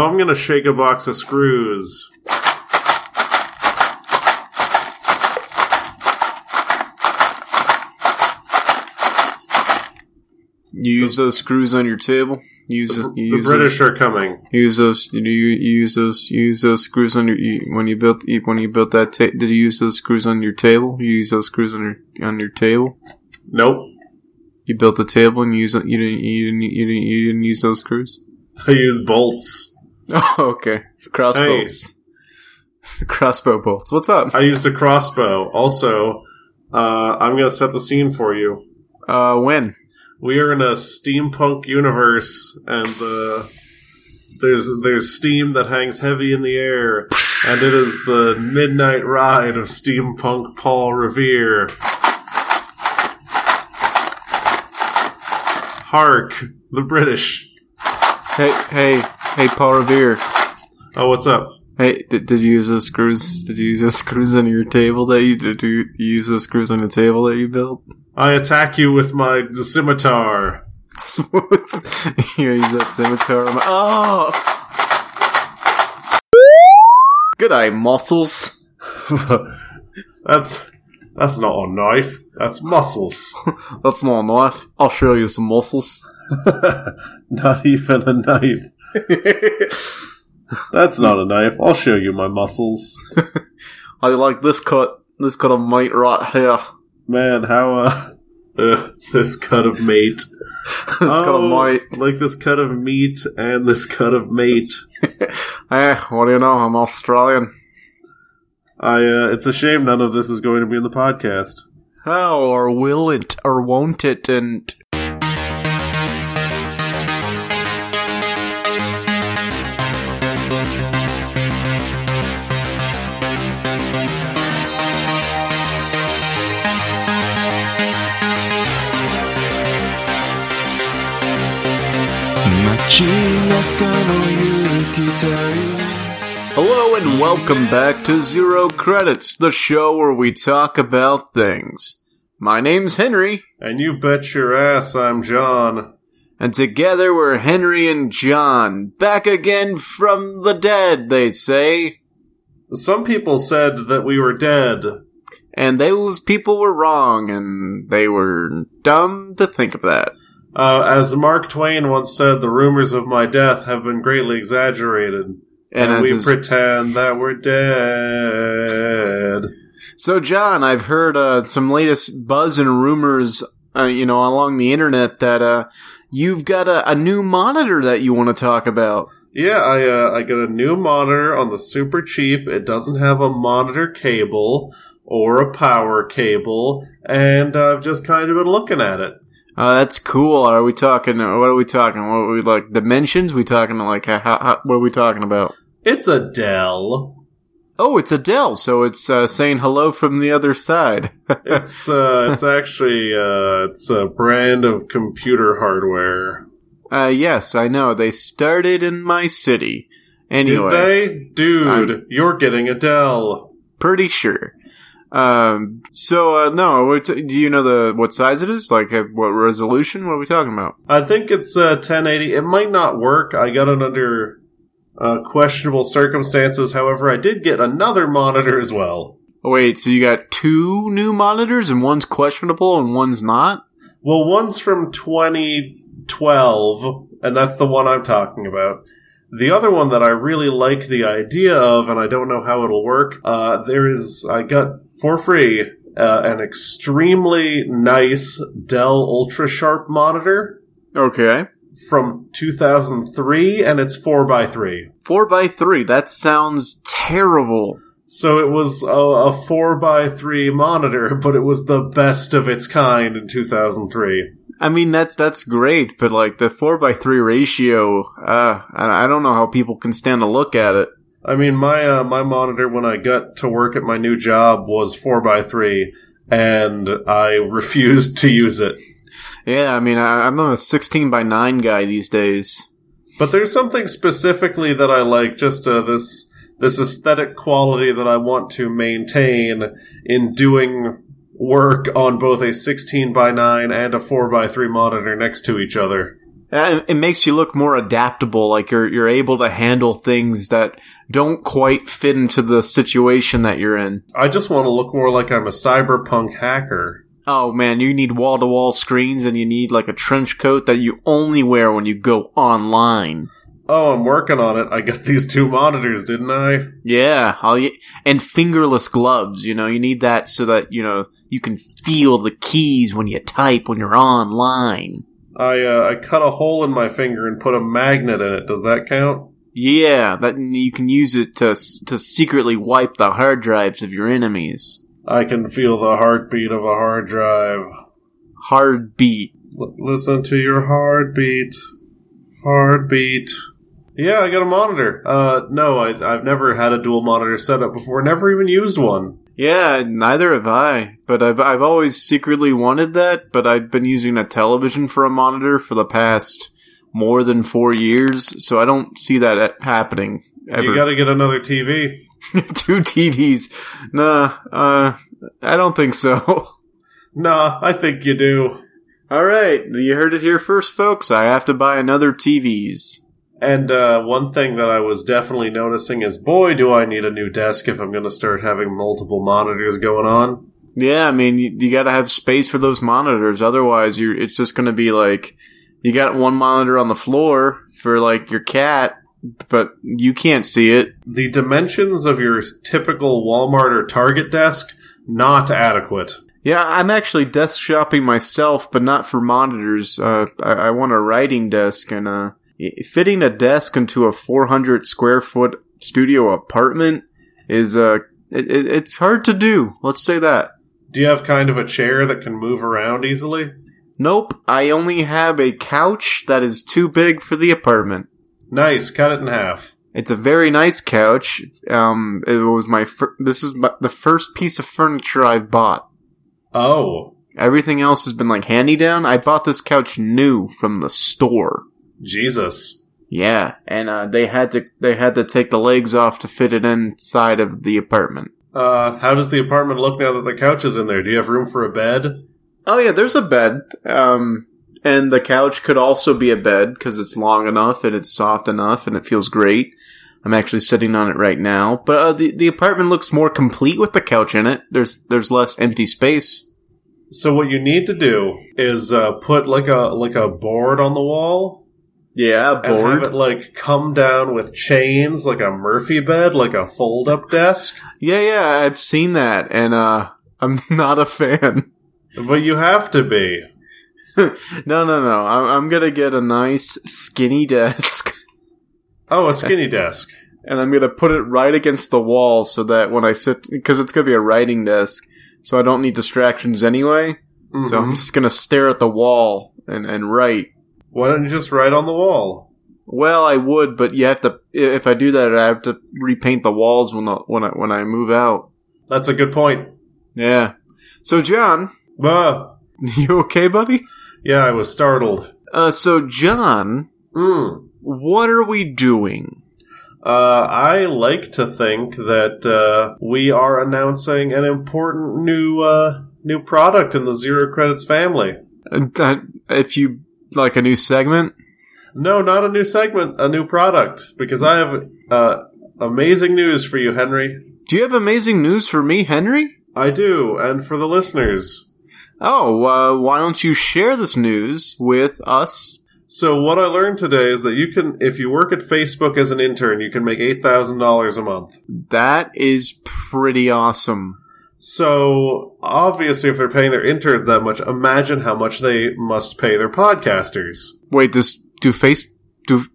I'm gonna shake a box of screws. You use those screws on your table. You use you The use British those, are coming. use those. You, you use those. You use those screws on your you, when you built when you built that. Ta- did you use those screws on your table? You use those screws on your on your table. Nope. You built the table and you use you didn't you didn't you didn't, you didn't use those screws. I use bolts. Oh, okay. Crossbow crossbow bolts. What's up? I used a crossbow. Also, uh, I'm gonna set the scene for you. Uh, when? We are in a steampunk universe, and uh, there's there's steam that hangs heavy in the air, and it is the midnight ride of steampunk Paul Revere. Hark, the British. Hey, hey, hey, Paul Revere. Oh, what's up? Hey, did, did you use those screws? Did you use those screws on your table that you did? You use those screws on the table that you built? I attack you with my the scimitar. Smooth. you use that scimitar. on my- Oh. Good eye, muscles. that's that's not a knife. That's muscles. That's not a knife. I'll show you some muscles. not even a knife. That's not a knife. I'll show you my muscles. I like this cut. This cut of meat right here. Man, how uh, uh this cut of mate. this cut of Oh, meat. Like this cut of meat and this cut of mate. Eh, what do you know? I'm Australian. I uh it's a shame none of this is going to be in the podcast. How or will it or won't it? And Hello and welcome back to Zero Credits, the show where we talk about things. My name's Henry, And you bet your ass I'm John. and together we're Henry and John, back again from the dead, they say. Some people said that we were dead. And those people were wrong, and they were dumb to think of that. Uh, as Mark Twain once said, the rumors of my death have been greatly exaggerated. And, And, we his- pretend that we're dead. so, John, I've heard uh, some latest buzz and rumors, uh, you know, along the internet that uh, you've got a, a new monitor that you want to talk about. Yeah, I uh, I got a new monitor on the super cheap. It doesn't have a monitor cable or a power cable, and I've just kind of been looking at it. Oh, that's cool. Are we talking? What are we talking? What are we like dimensions? We talking like how, how, what are we talking about? It's a Dell. Oh, it's a Dell, so it's uh, saying hello from the other side. It's uh, it's actually uh, it's a brand of computer hardware. uh, yes, I know. They started in my city. Anyway, Did they, dude? I'm- you're getting a Dell. pretty sure. Um, so uh, no, do you know the what size it is? Like uh, what resolution? What are we talking about? I think it's uh, 1080. It might not work. I got it under uh, questionable circumstances. However, I did get another monitor as well. Oh, wait, so you got two new monitors and one's questionable and one's not? Well, one's from 2012, and that's the one I'm talking about. The other one that I really like the idea of, and I don't know how it'll work, uh, there is, I got for free uh, an extremely nice Dell Ultra Sharp monitor Okay. from 2003, and it's 4x3. Four by three. That sounds terrible. So it was a, a 4x3 monitor, but it was the best of its kind in 2003. I mean, that's that's great, but like the four by three ratio, uh, I, I don't know how people can stand to look at it. I mean, my uh, my monitor when I got to work at my new job was four by three, and I refused to use it. Yeah, I mean, I, I'm a sixteen by nine guy these days. But there's something specifically that I like, just uh, this this aesthetic quality that I want to maintain in doing work on both a 16 by 9 and a 4 by 3 monitor next to each other. It makes you look more adaptable, like you're you're able to handle things that don't quite fit into the situation that you're in. I just want to look more like I'm a cyberpunk hacker. Oh man, you need wall to wall screens and you need like a trench coat that you only wear when you go online. Oh, I'm working on it. I got these two monitors, didn't I? Yeah, you, and fingerless gloves. You know, you need that so that you know you can feel the keys when you type when you're online. I uh, I cut a hole in my finger and put a magnet in it. Does that count? Yeah, that you can use it to to secretly wipe the hard drives of your enemies. I can feel the heartbeat of a hard drive. Hard beat. L- listen to your heartbeat. Heartbeat. Yeah, I got a monitor. Uh, no, I, I've never had a dual monitor setup before. Never even used one. Yeah, neither have I. But I've I've always secretly wanted that. But I've been using a television for a monitor for the past more than four years, so I don't see that happening ever. You got to get another TV. Two TVs. Nah, uh, I don't think so. Nah, I think you do. All right, you heard it here first, folks. I have to buy another TVs. And uh, one thing that I was definitely noticing is, boy, do I need a new desk if I'm going to start having multiple monitors going on. Yeah, I mean, you, you got to have space for those monitors. Otherwise, you're it's just going to be like you got one monitor on the floor for like your cat, but you can't see it. The dimensions of your typical Walmart or Target desk not adequate. Yeah, I'm actually desk shopping myself, but not for monitors. Uh, I, I want a writing desk, and uh, i- fitting a desk into a 400 square foot studio apartment is uh, it, it, it's hard to do. Let's say that. Do you have kind of a chair that can move around easily? Nope, I only have a couch that is too big for the apartment. Nice, cut it in half. It's a very nice couch. Um, it was my fir- this is my, the first piece of furniture I've bought. Oh, Everything else has been like handy down. I bought this couch new from the store. Jesus. Yeah, and uh, they had to they had to take the legs off to fit it inside of the apartment. Uh, how does the apartment look now that the couch is in there? Do you have room for a bed? Oh yeah, there's a bed. Um, and the couch could also be a bed because it's long enough and it's soft enough and it feels great. I'm actually sitting on it right now. But uh, the the apartment looks more complete with the couch in it. There's there's less empty space. So what you need to do is uh, put like a like a board on the wall Yeah, and have it like come down with chains, like a Murphy bed, like a fold up desk. Yeah, yeah, I've seen that, and uh, I'm not a fan. But you have to be. no, no, no. I'm, I'm gonna get a nice skinny desk, Oh, a skinny desk. and I'm gonna put it right against the wall so that when I sit, because it's gonna be a writing desk, so I don't need distractions anyway. So I'm Mhm. just gonna stare at the wall and and write. Why don't you just write on the wall? Well, I would, but you have to. If I do that, I have to repaint the walls when I, when I when I move out. That's a good point. Yeah. So, John, Ah, you okay, buddy? yeah, I was startled. Uh, so John, Mm. what are we doing? Uh, I like to think that uh, we are announcing an important new uh, new product in the Zero Credits family. Uh, that- if you like a new segment, No, not a new segment, a new product. Because I have uh, amazing news for you, Henry. do you have amazing news for me, Henry? I do, and for the listeners. Oh, uh, why don't you share this news with us? So what I learned today is that you can, if you work at Facebook as an intern, you can make eight thousand dollars a month. That is pretty awesome. So obviously, if they're paying their interns that much, imagine how much they must pay their podcasters. Wait, does do face do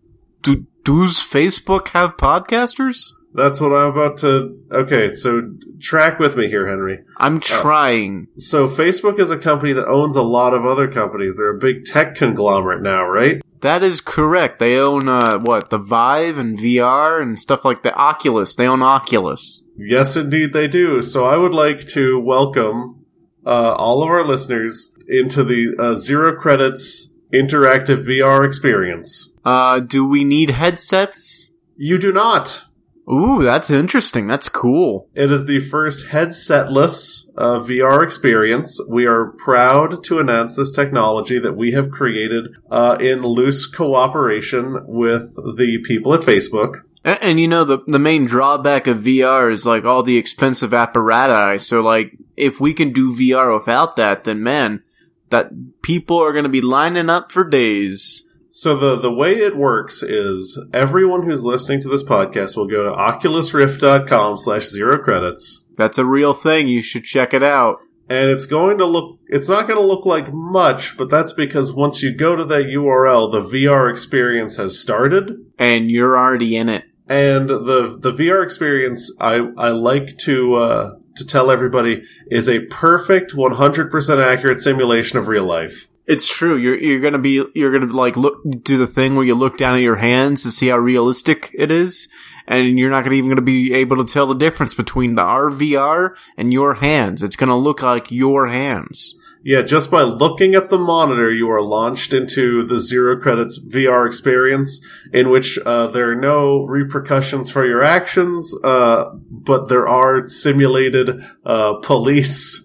do does Facebook have podcasters? That's what I'm about to. Okay, so track with me here, Henry. I'm trying. So Facebook is a company that owns a lot of other companies. They're a big tech conglomerate now, right? That is correct. They own uh, what the Vive and VR and stuff like the Oculus. They own Oculus. Yes, indeed, they do. So I would like to welcome uh, all of our listeners into the uh, Zero Credits Interactive VR experience. Uh, do we need headsets? You do not. Ooh, that's interesting. That's cool. It is the first headsetless uh, VR experience. We are proud to announce this technology that we have created uh, in loose cooperation with the people at Facebook. And, and, you know the the main drawback of VR is like all the expensive apparatus. So like if we can do VR without that, then man, that people are going to be lining up for days. So the the way it works is everyone who's listening to this podcast will go to oculusrift.com slash zero credits. That's a real thing. You should check it out. And it's going to look it's not going to look like much, but that's because once you go to that URL, the VR experience has started. And you're already in it. And the the VR experience I I like to uh to tell everybody is a perfect 100% accurate simulation of real life. It's true. You're you're gonna be you're gonna like look do the thing where you look down at your hands to see how realistic it is, and you're not gonna even gonna be able to tell the difference between the RVR and your hands. It's gonna look like your hands. Yeah, just by looking at the monitor, you are launched into the zero credits VR experience, in which uh, there are no repercussions for your actions, uh, but there are simulated uh, police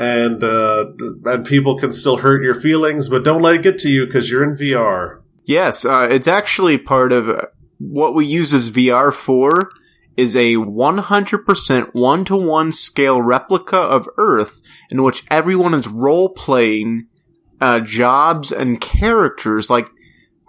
and uh, and people can still hurt your feelings, but don't let it get to you because you're in VR. Yes, uh, it's actually part of uh, what we use as VR for is a 100% one-to-one scale replica of Earth in which everyone is role playing uh, jobs and characters like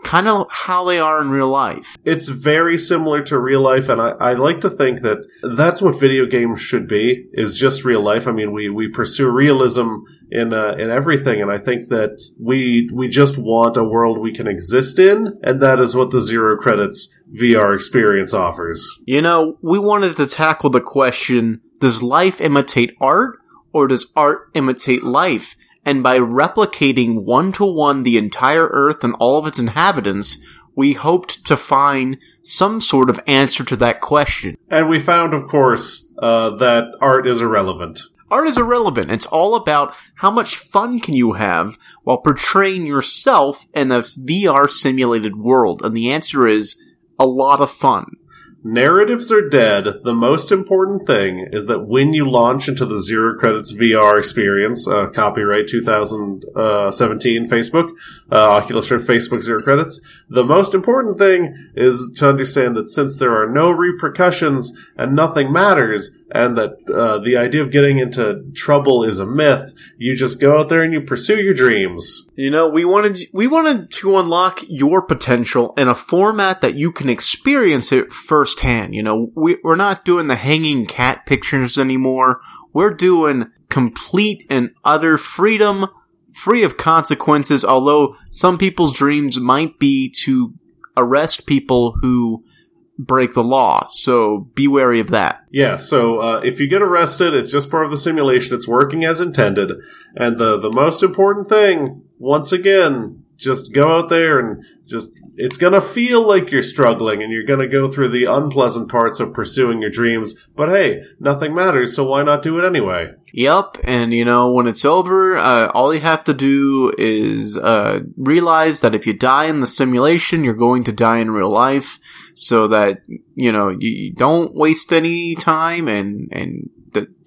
kind of how they are in real life. It's very similar to real life, and I, I like to think that that's what video games should be, is just real life. I mean, we, we pursue realism in, uh, in everything, and I think that we, we just want a world we can exist in, and that is what the Zero Credits VR experience offers. You know, we wanted to tackle the question, does life imitate art, or does art imitate life? And by replicating one to one the entire Earth and all of its inhabitants, we hoped to find some sort of answer to that question. And we found, of course, uh, that art is irrelevant. Art is irrelevant. It's all about how much fun can you have while portraying yourself in a VR simulated world. And the answer is a lot of fun. Narratives are dead. The most important thing is that when you launch into the Zero Credits VR experience, uh, copyright 2017 Facebook, uh, Oculus Rift Facebook Zero Credits, the most important thing is to understand that since there are no repercussions and nothing matters, and that uh, the idea of getting into trouble is a myth. You just go out there and you pursue your dreams. You know, we wanted we wanted to unlock your potential in a format that you can experience it firsthand. You know, we, we're not doing the hanging cat pictures anymore. We're doing complete and utter freedom, free of consequences. Although some people's dreams might be to arrest people who break the law. So be wary of that. Yeah. So uh, if you get arrested, it's just part of the simulation. It's working as intended. And the the most important thing, once again, just go out there and just it's to feel like you're struggling and you're to go through the unpleasant parts of pursuing your dreams but hey nothing matters so why not do it anyway? Yep and you know when it's over uh, all you have to do is uh, realize that if you die in the simulation you're going to die in real life so that you know you don't waste any time and and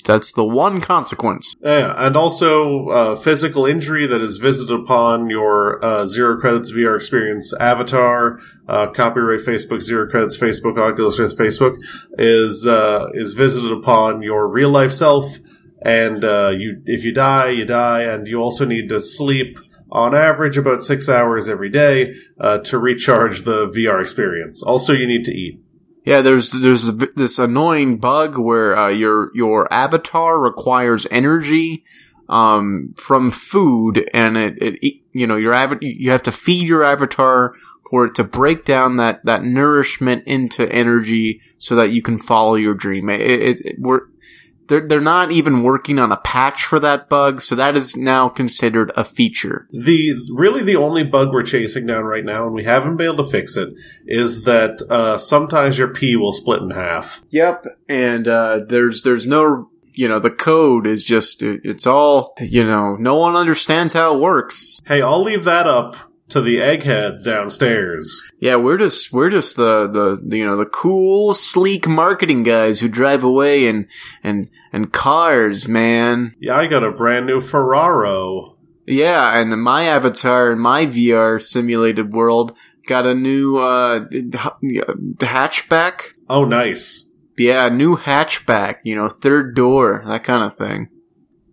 that's the one consequence. Yeah, and also uh, physical injury that is visited upon your uh, zero credits VR experience avatar. Uh, copyright Facebook zero credits Facebook Oculus Rift Facebook is uh, is visited upon your real life self, and uh, you if you die, you die, and you also need to sleep on average about six hours every day uh, to recharge the VR experience. Also, you need to eat. Yeah, there's there's this annoying bug where uh, your your avatar requires energy um, from food, and it, it you know your av- you have to feed your avatar for it to break down that that nourishment into energy so that you can follow your dream. It, it, it, we're they're they're not even working on a patch for that bug, so that is now considered a feature. The really the only bug we're chasing down right now, and we haven't been able to fix it, is that uh, sometimes your pee will split in half. Yep, and uh, there's there's no you know the code is just it's all you know no one understands how it works. Hey, I'll leave that up to the eggheads downstairs. Yeah, we're just we're just the, the the you know the cool, sleek marketing guys who drive away and and and cars, man. Yeah, I got a brand new Ferraro. Yeah, and my avatar in my VR simulated world got a new uh hatchback. Oh, nice. Yeah, new hatchback. You know, third door, that kind of thing.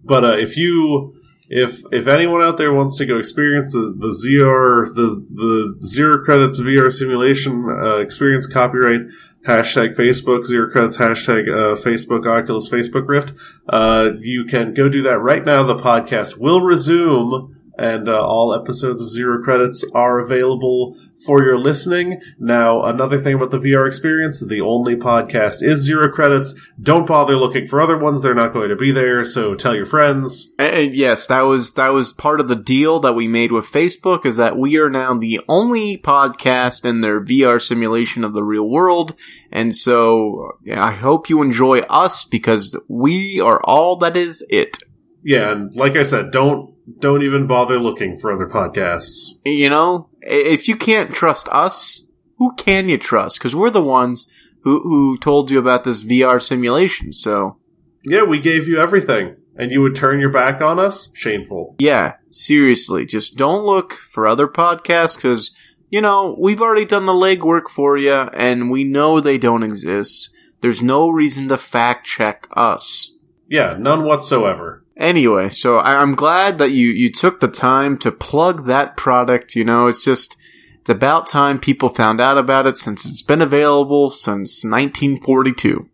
But uh, if you if if anyone out there wants to go experience the, the ZR the the zero credits VR simulation uh, experience copyright hashtag Facebook zero credits hashtag uh, Facebook Oculus Facebook Rift, uh, you can go do that right now. The podcast will resume, and uh, all episodes of Zero Credits are available for your listening. Now, another thing about the VR experience, the only podcast is Zero Credits. Don't bother looking for other ones; they're not going to be there. So tell your friends. And, yes, that was that was part of the deal that we made with Facebook is that we are now the only podcast in their VR simulation of the real world, and so yeah, I hope you enjoy us because we are all that is it. Yeah, and like I said, don't don't even bother looking for other podcasts. You know, if you can't trust us, who can you trust? Because we're the ones who who told you about this VR simulation. So Yeah, we gave you everything, and you would turn your back on us? Shameful. yeah, seriously, just don't look for other podcasts because you know we've already done the legwork for you, and we know they don't exist. There's no reason to fact check us. Yeah, none whatsoever. Anyway, so I- I'm glad that you you took the time to plug that product. You know, it's just it's about time people found out about it since it's been available since 1942.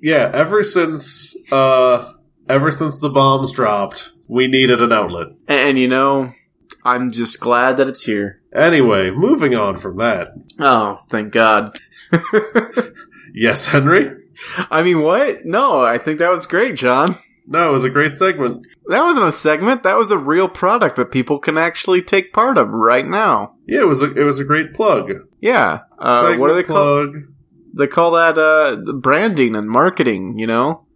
Yeah, ever since uh ever since the bombs dropped, we needed an outlet. And, and you know, I'm just glad that it's here. Anyway, moving on from that. Oh, thank God. Yes, Henry? I mean, what? No, I think that was great, John. No, it was a great segment. That wasn't a segment. That was a real product that people can actually take part of right now. Yeah, it was a it was a great plug. Yeah. Uh, what do they call? They call that uh, branding and marketing. You know.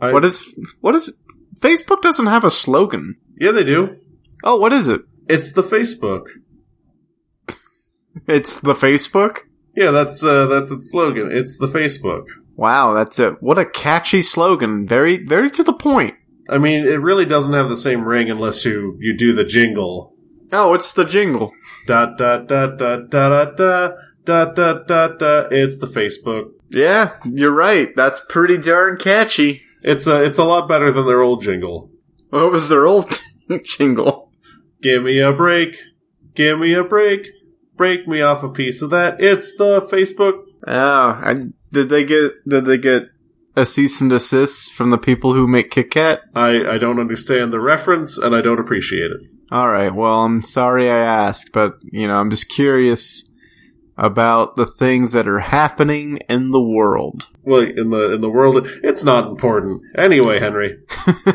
I- what is what is Facebook doesn't have a slogan. Yeah, they do. Oh, what is it? It's the Facebook. It's the Facebook. Yeah, that's uh that's its slogan. It's the Facebook. Wow, that's it. What a catchy slogan. Very very to the point. I mean, it really doesn't have the same ring unless you you do the jingle. Oh, it's the jingle. Da da da da da da da da da da da. It's the Facebook. Yeah, you're right. That's pretty darn catchy. It's a it's a lot better than their old jingle. What was their old jingle? Give me a break. Give me a break. Break me off a piece of that. It's the Facebook. Oh, I, did they get did they get a cease and desist from the people who make Kit Kat? I, I don't understand the reference and I don't appreciate it. All right. Well, I'm sorry I asked, but you know, I'm just curious about the things that are happening in the world. Well, in the in the world, it's not important. Anyway, Henry.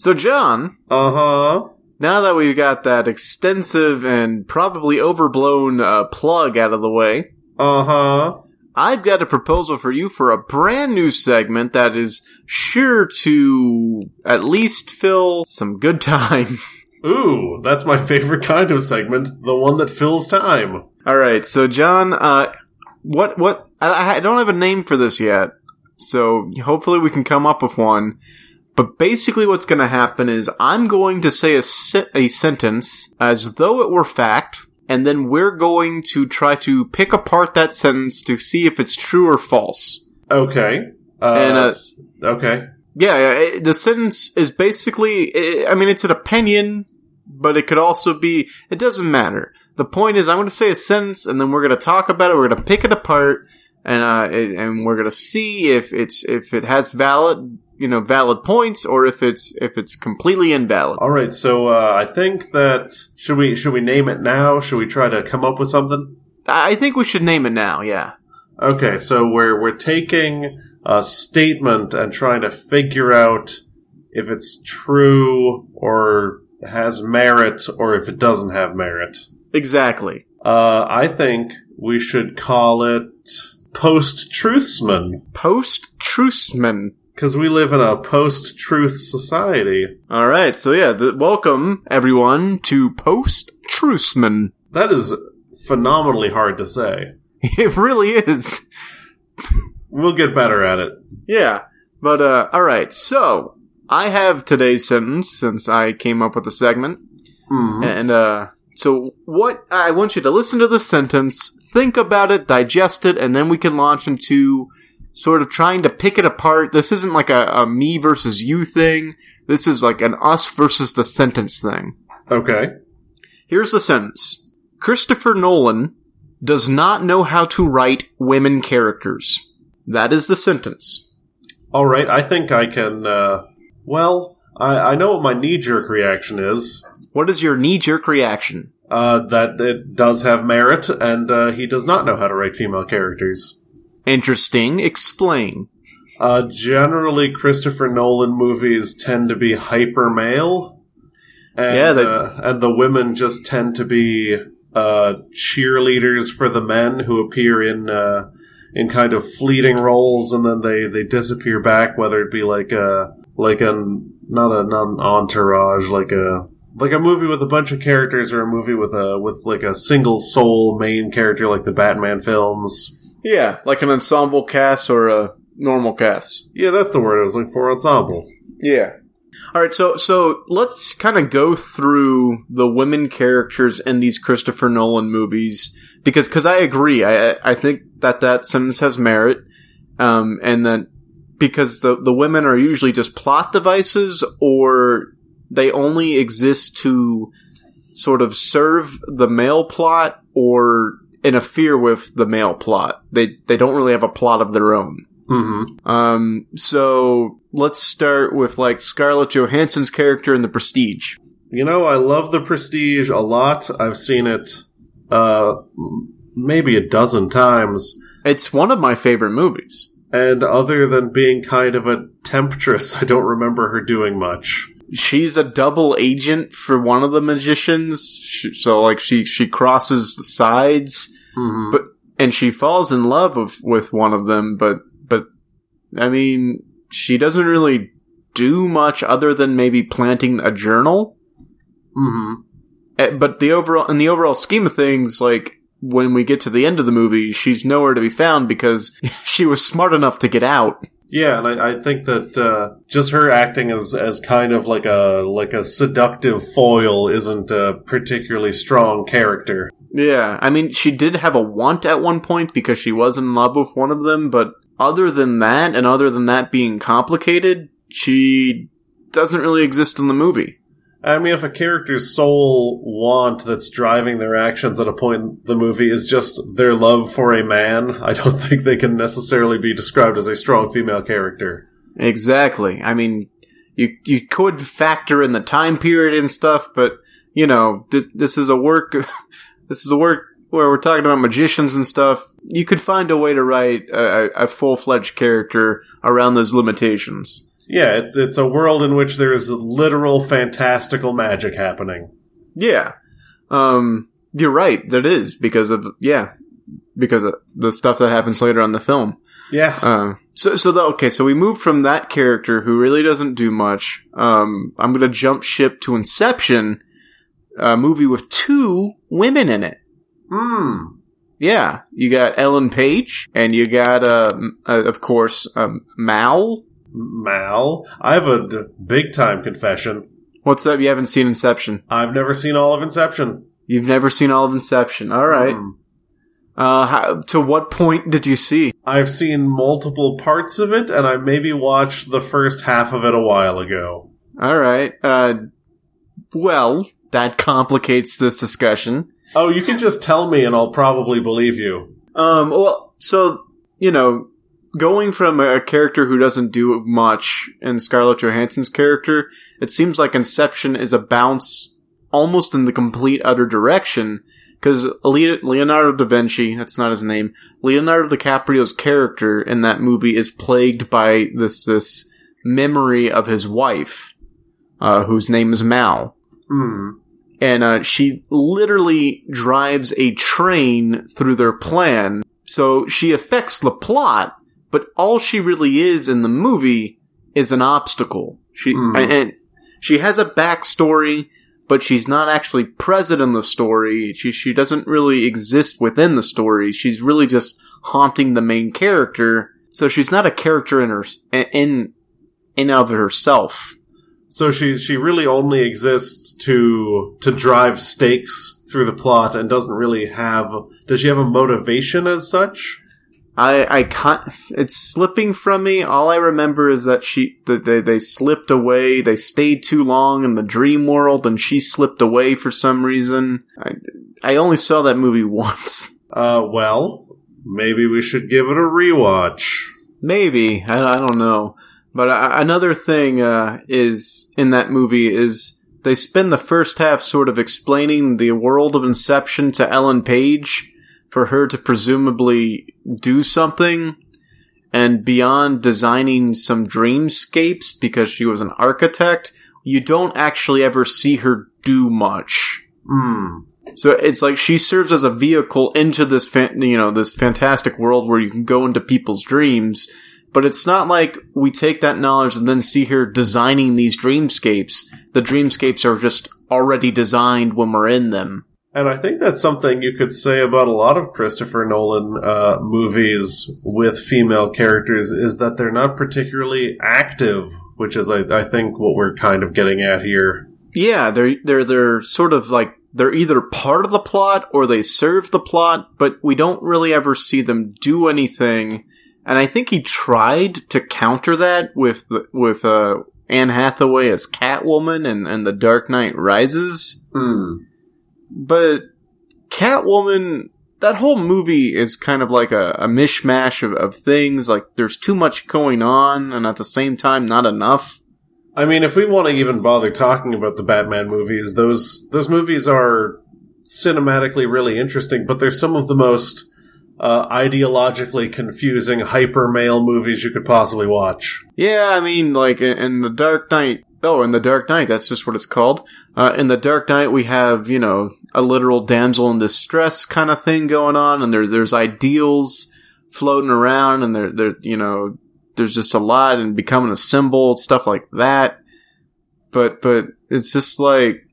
So, John, Uh huh. now that we've got that extensive and probably overblown uh, plug out of the way, Uh huh. I've got a proposal for you for a brand new segment that is sure to at least fill some good time. Ooh, that's my favorite kind of segment. The one that fills time. All right, so John, uh, what what? I, I don't have a name for this yet, so hopefully we can come up with one. But basically, what's going to happen is I'm going to say a se- a sentence as though it were fact, and then we're going to try to pick apart that sentence to see if it's true or false. Okay. Uh, And, uh, okay. Yeah, yeah it, the sentence is basically, i I mean, it's an opinion, but it could also be, it doesn't matter. The point is, I'm going to say a sentence, and then we're going to talk about it. We're going to pick it apart, and uh, it, and we're going to see if it's if it has valid, you know, valid points, or if it's if it's completely invalid. All right. So uh, I think that should we should we name it now? Should we try to come up with something? I think we should name it now. Yeah. Okay. So we're we're taking a statement and trying to figure out if it's true or has merit or if it doesn't have merit. Exactly. Uh, I think we should call it post truthsman. Post truthsman. Because we live in a post truth society. All right, so yeah, the, welcome everyone to Post Truthsman. That is phenomenally hard to say. It really is. We'll get better at it. Yeah, but uh, all right. So I have today's sentence since I came up with the segment, Hmm. and uh, so what I want you to listen to the sentence, think about it, digest it, and then we can launch into sort of trying to pick it apart. This isn't like a, a me versus you thing. This is like an us versus the sentence thing. Okay. Here's the sentence. Christopher Nolan does not know how to write women characters. That is the sentence. All right. I think I can. Uh, well, I, I know what my knee jerk reaction is. What is your knee jerk reaction? Uh, that it does have merit, and uh, he does not know how to write female characters. Interesting. Explain. Uh, generally, Christopher Nolan movies tend to be hyper male, and, Yeah, they- uh, and the women just tend to be uh, cheerleaders for the men who appear in uh, in kind of fleeting roles, and then they, they disappear back. Whether it be like a like a not a not an entourage, like a like a movie with a bunch of characters, or a movie with a with like a single sole main character, like the Batman films. Yeah, like an ensemble cast or a normal cast. Yeah, that's the word I was looking for. Ensemble. Yeah. All right, so so let's kind of go through the women characters in these Christopher Nolan movies because because I agree, I I think that that sentence has merit, um, and that because the the women are usually just plot devices or they only exist to sort of serve the male plot or interfere with the male plot. They they don't really have a plot of their own. Mm-hmm. Um, so let's start with like Scarlett Johansson's character in The Prestige. You know, I love The Prestige a lot. I've seen it uh, maybe a dozen times. It's one of my favorite movies. And other than being kind of a temptress, I don't remember her doing much. She's a double agent for one of the magicians. She, so like she she crosses the sides, Mm-hmm. but and she falls in love with with one of them. But but I mean, she doesn't really do much other than maybe planting a journal. Mm-hmm. Eh, But the overall in the overall scheme of things, like when we get to the end of the movie, she's nowhere to be found because she was smart enough to get out. Yeah, and I, I think that uh, just her acting as as kind of like a like a seductive foil isn't a particularly strong character. Yeah, I mean, she did have a want at one point because she was in love with one of them, but other than that, and other than that being complicated, she doesn't really exist in the movie. I mean, if a character's sole want that's driving their actions at a point in the movie is just their love for a man, I don't think they can necessarily be described as a strong female character. Exactly. I mean, you you could factor in the time period and stuff, but you know, this, is a work. this is a work where we're talking about magicians and stuff. You could find a way to write a, a full fledged character around those limitations. Yeah, it's, it's a world in which there is literal fantastical magic happening. Yeah. Um, you're right. That is because of yeah, because of the stuff that happens later on the film. Yeah. Uh, so, so the, okay, so we move from that character who really doesn't do much. Um, I'm gonna jump ship to Inception, a movie with two women in it. Hmm. Yeah, you got Ellen Page, and you got, uh, uh of course, um, Mal. Mal, I have a d- big time confession. What's up? You haven't seen Inception. I've never seen all of Inception. You've never seen all of Inception. All right. Hmm. Uh, how, to what point did you see? I've seen multiple parts of it, and I maybe watched the first half of it a while ago. All right. Uh, well, that complicates this discussion. Oh, you can just tell me, and I'll probably believe you. Um, well, so, you know, going from a character who doesn't do much in Scarlett Johansson's character, it seems like Inception is a bounce almost in the complete other direction. Because Leonardo da Vinci, that's not his name, Leonardo DiCaprio's character in that movie is plagued by this, this memory of his wife, uh, whose name is Mal Hmm. and uh, she literally drives a train through their plan. So she affects the plot, but all she really is in the movie is an obstacle. She Mhm. and, and she has a backstory, but she's not actually present in the story. She she doesn't really exist within the story. She's really just haunting the main character. So she's not a character in her in in of herself. So she she really only exists to to drive stakes through the plot and doesn't really have does she have a motivation as such? I I can't. It's slipping from me. All I remember is that she that they they slipped away. They stayed too long in the dream world, and she slipped away for some reason. I I only saw that movie once. Uh well, maybe we should give it a rewatch. Maybe I, I don't know. But uh, another thing uh, is in that movie is they spend the first half sort of explaining the world of Inception to Ellen Page for her to presumably do something. And beyond designing some dreamscapes because she was an architect, you don't actually ever see her do much. Hmm. So it's like she serves as a vehicle into this, fan- you know, this fantastic world where you can go into people's dreams. But it's not like we take that knowledge and then see her designing these dreamscapes. The dreamscapes are just already designed when we're in them. And I think that's something you could say about a lot of Christopher Nolan uh, movies with female characters is that they're not particularly active, which is, I, I think, what we're kind of getting at here. Yeah, they're they're they're sort of like they're either part of the plot or they serve the plot, but we don't really ever see them do anything. And I think he tried to counter that with with uh, Anne Hathaway as Catwoman and and The Dark Knight Rises. Hmm. But Catwoman, that whole movie is kind of like a, a mishmash of, of things. Like there's too much going on, and at the same time, not enough. I mean, if we want to even bother talking about the Batman movies, those those movies are cinematically really interesting, but they're some of the most uh, ideologically confusing hyper male movies you could possibly watch. Yeah, I mean, like in, in the Dark Knight. Oh, in the Dark Knight, that's just what it's called. Uh, in the Dark Knight, we have you know a literal damsel in distress kind of thing going on, and there's there's ideals floating around, and there there you know there's just a lot and becoming a symbol, stuff like that. But but it's just like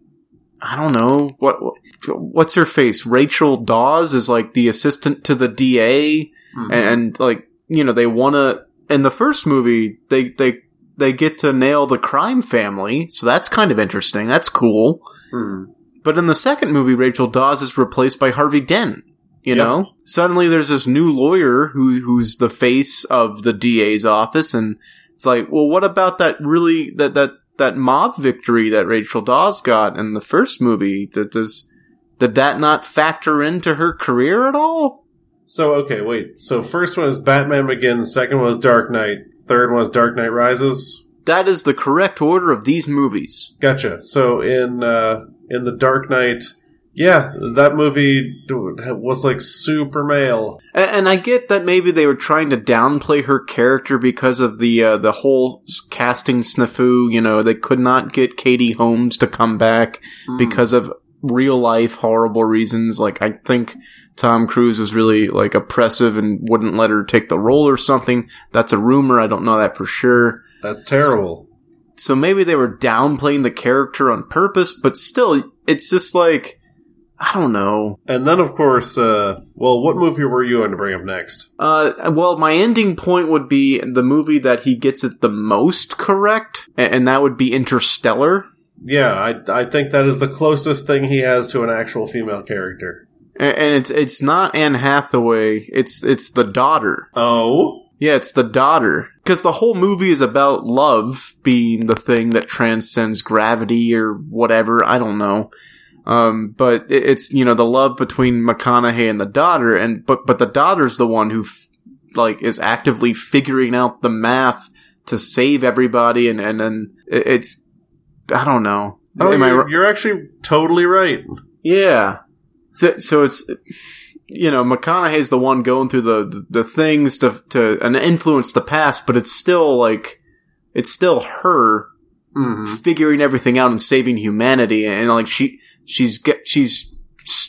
I don't know what, what what's her face. Rachel Dawes is like the assistant to the DA, and, and like you know they want to. In the first movie, they they they get to nail the crime family, so that's kind of interesting. That's cool. Hmm. But in the second movie, Rachel Dawes is replaced by Harvey Dent. You Yep. know, suddenly there's this new lawyer who who's the face of the DA's office, and it's like, well, what about that really that that that mob victory that Rachel Dawes got in the first movie? That does did that not factor into her career at all? So okay, wait. So first one is Batman Begins, second one is Dark Knight, third one is Dark Knight Rises. That is the correct order of these movies. Gotcha. So in uh, in the Dark Knight, yeah, that movie was like super male. And, and I get that maybe they were trying to downplay her character because of the uh, the whole casting snafu. You know, they could not get Katie Holmes to come back because of real life horrible reasons. Like I think Tom Cruise was really like oppressive and wouldn't let her take the role or something. That's a rumor. I don't know that for sure. That's terrible. So maybe they were downplaying the character on purpose, but still, it's just like I don't know. And then, of course, uh, well, what movie were you going to bring up next? Uh, well, my ending point would be the movie that he gets it the most correct, and that would be Interstellar. Yeah, I, I think that is the closest thing he has to an actual female character. And it's it's not Anne Hathaway. It's it's the daughter. Oh, Yeah, it's the daughter. Because the whole movie is about love being the thing that transcends gravity or whatever. I don't know. Um, but it, it's you know the love between McConaughey and the daughter, and but but the daughter's the one who f- like is actively figuring out the math to save everybody, and and then it, it's I don't know. oh Am you're, you're actually totally right. yeah. So, so it's, you know, McConaughey's the one going through the, the things to, to, and influence the past, but it's still like, it's still her hmm figuring everything out and saving humanity. And like, she, she's get, she's,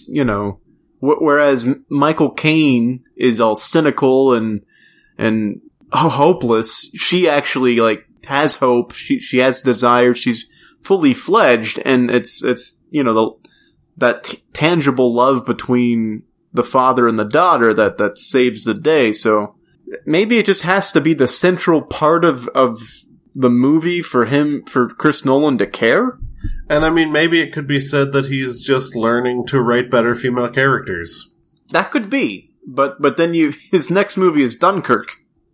you know, wh- whereas Michael Caine is all cynical and, and ho- hopeless, she actually like has hope. She she has desire. She's fully fledged, and it's it's you know the that t- tangible love between the father and the daughter that that saves the day. So maybe it just has to be the central part of of the movie for him for Chris Nolan to care. And I mean, maybe it could be said that he's just learning to write better female characters. That could be, but but then you his next movie is Dunkirk.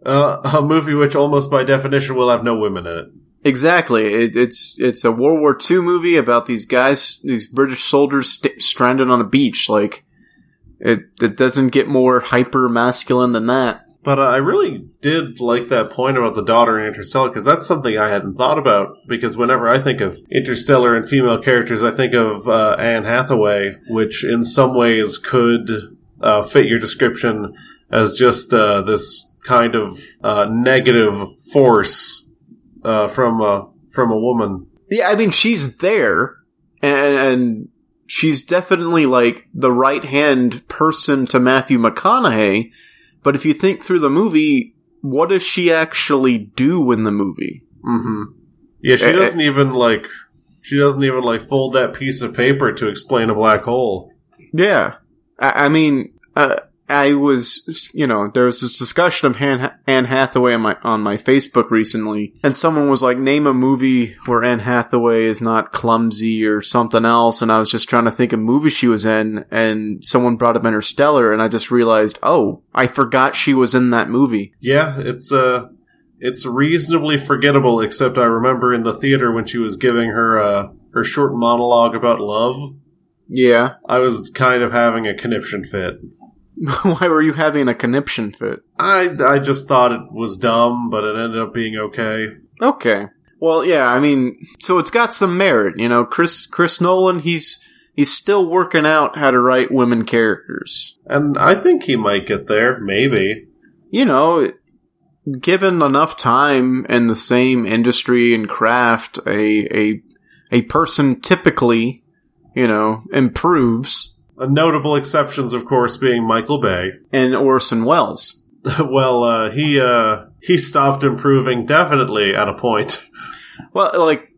Uh, a movie which almost by definition will have no women in it. Exactly. It, it's it's a World War II movie about these guys, these British soldiers st- stranded on a beach. Like it, it doesn't get more hyper masculine than that. But uh, I really did like that point about the daughter in Interstellar because that's something I hadn't thought about. Because whenever I think of Interstellar and female characters, I think of uh, Anne Hathaway, which in some ways could uh, fit your description as just uh, this kind of uh, negative force uh, from a from a woman. Yeah, I mean she's there, and, and she's definitely like the right hand person to Matthew McConaughey but if you think through the movie, what does she actually do in the movie? Mm-hmm. Yeah, she doesn't even like she doesn't even like fold that piece of paper to explain a black hole. Yeah, I, I mean, uh, I was, you know, there was this discussion of Han- Anne Hathaway on my on my Facebook recently, and someone was like, "Name a movie where Anne Hathaway is not clumsy or something else." And I was just trying to think of a movie she was in, and someone brought up Interstellar, and I just realized, oh, I forgot she was in that movie. Yeah, it's uh it's reasonably forgettable, except I remember in the theater when she was giving her uh her short monologue about love. Yeah, I was kind of having a conniption fit. Why were you having a conniption fit? I, I just thought it was dumb, but it ended up being okay. Okay. Well, yeah, I mean, so it's got some merit, you know. Chris Chris Nolan, he's he's still working out how to write women characters. And I think he might get there, maybe. You know, given enough time in the same industry and craft, a a a person typically, you know, improves notable exceptions, of course, being Michael Bay. and Orson Welles. well, uh, he uh, he stopped improving definitely at a point. Well, like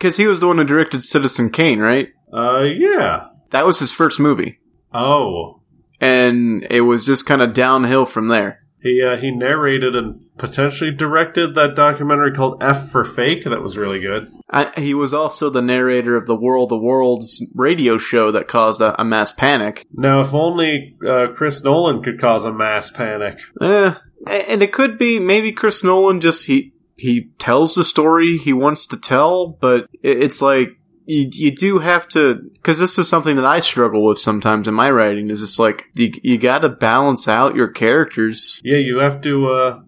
cuz he was the one who directed Citizen Kane, right? Uh, yeah. That was his first movie. Oh, And it was just kind of downhill from there. He uh, he narrated and potentially directed that documentary called F for Fake. That was really good. I, he was also the narrator of the World of Worlds radio show that caused a, a mass panic. Now, if only uh, Chris Nolan could cause a mass panic. Eh, and it could be maybe Chris Nolan just he he tells the story he wants to tell, but it, it's like you, you do have to because this is something that I struggle with sometimes in my writing. Is it's like you you got to balance out your characters. Yeah, you have to. Uh,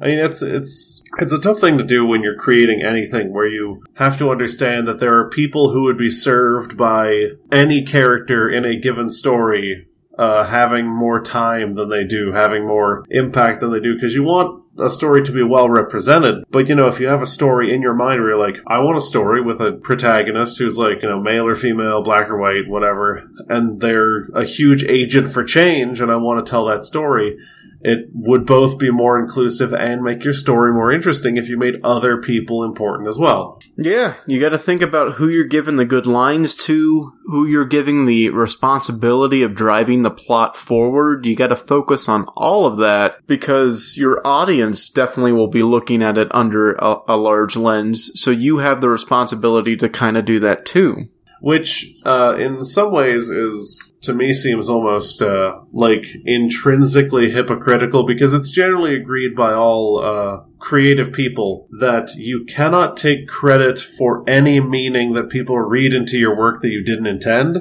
I mean, it's it's it's a tough thing to do when you're creating anything where you have to understand that there are people who would be served by any character in a given story uh, having more time than they do, having more impact than they do, because you want a story to be well represented. But you know, if you have a story in your mind where you're like, I want a story with a protagonist who's like, you know, male or female, black or white, whatever, and they're a huge agent for change, and I want to tell that story. It would both be more inclusive and make your story more interesting if you made other people important as well. Yeah, you got to think about who you're giving the good lines to, who you're giving the responsibility of driving the plot forward. You got to focus on all of that because your audience definitely will be looking at it under a, a large lens. So you have the responsibility to kind of do that too. Which uh, in some ways is to me seems almost uh, like intrinsically hypocritical because it's generally agreed by all uh, creative people that you cannot take credit for any meaning that people read into your work that you didn't intend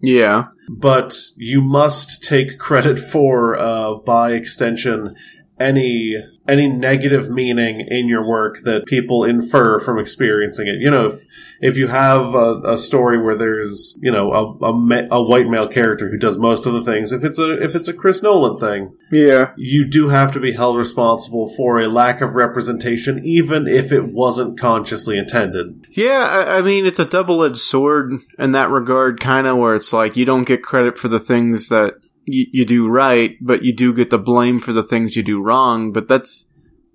Yeah. but you must take credit for uh, by extension any any negative meaning in your work that people infer from experiencing it. You know, if if you have a, a story where there's you know a, a, ma- a white male character who does most of the things, if it's a if it's a Chris Nolan thing, Yeah. you do have to be held responsible for a lack of representation, even if it wasn't consciously intended. Yeah, I, I mean, it's a double edged sword in that regard, kind of, where it's like you don't get credit for the things that y- you do right, but you do get the blame for the things you do wrong. But that's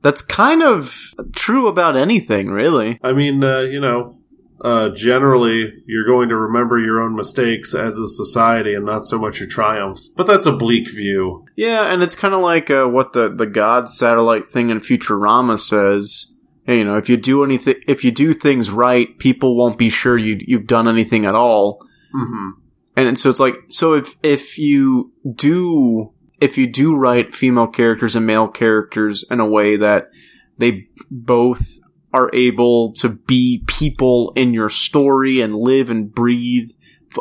that's kind of true about anything, really. I mean, uh, you know, uh, generally you're going to remember your own mistakes as a society and not so much your triumphs. But that's a bleak view. Yeah, and it's kind of like uh, what the the God satellite thing in Futurama says. Hey, you know, if you do anything, if you do things right, people won't be sure you you've done anything at all. Mm-hmm. And so it's like, so if if you do if you do write female characters and male characters in a way that they both are able to be people in your story and live and breathe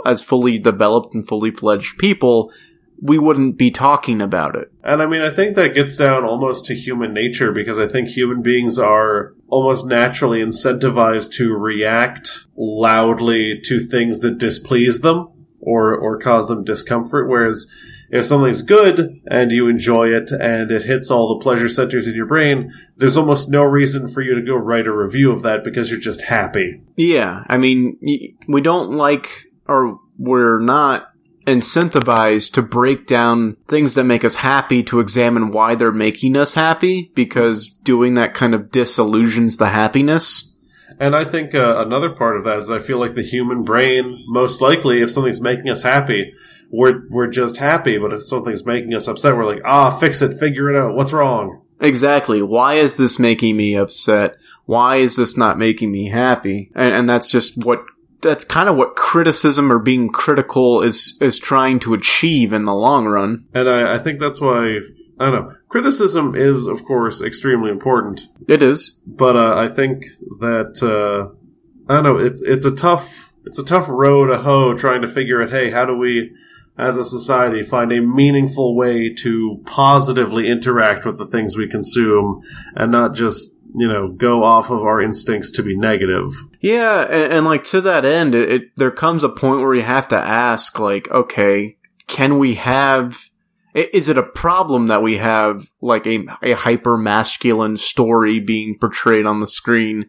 as fully developed and fully fledged people, we wouldn't be talking about it. And I mean, I think that gets down almost to human nature because I think human beings are almost naturally incentivized to react loudly to things that displease them or, or cause them discomfort. Whereas if something's good and you enjoy it and it hits all the pleasure centers in your brain, there's almost no reason for you to go write a review of that because you're just happy. Yeah, I mean, we don't like, or we're not incentivized to break down things that make us happy to examine why they're making us happy because doing that kind of disillusions the happiness. And I think uh, another part of that is I feel like the human brain, most likely, if something's making us happy, we're we're just happy. But if something's making us upset, we're like, ah, fix it, figure it out. What's wrong? Exactly. Why is this making me upset? Why is this not making me happy? And, and that's just what that's kind of what criticism or being critical is is trying to achieve in the long run. And I, I think that's why I don't know. Criticism is, of course, extremely important. It is. but uh, I think that uh, I don't know. It's it's a tough it's a tough row to hoe trying to figure out. Hey, how do we, as a society, find a meaningful way to positively interact with the things we consume, and not just you know go off of our instincts to be negative. Yeah, and, and like to that end, it, it there comes a point where you have to ask, like, okay, can we have? Is it a problem that we have like a a hyper masculine story being portrayed on the screen?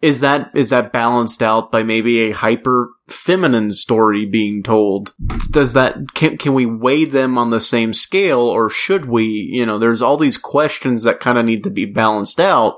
Is that is that balanced out by maybe a hyper feminine story being told? Does that can can we weigh them on the same scale, or should we? You know, there's all these questions that kind of need to be balanced out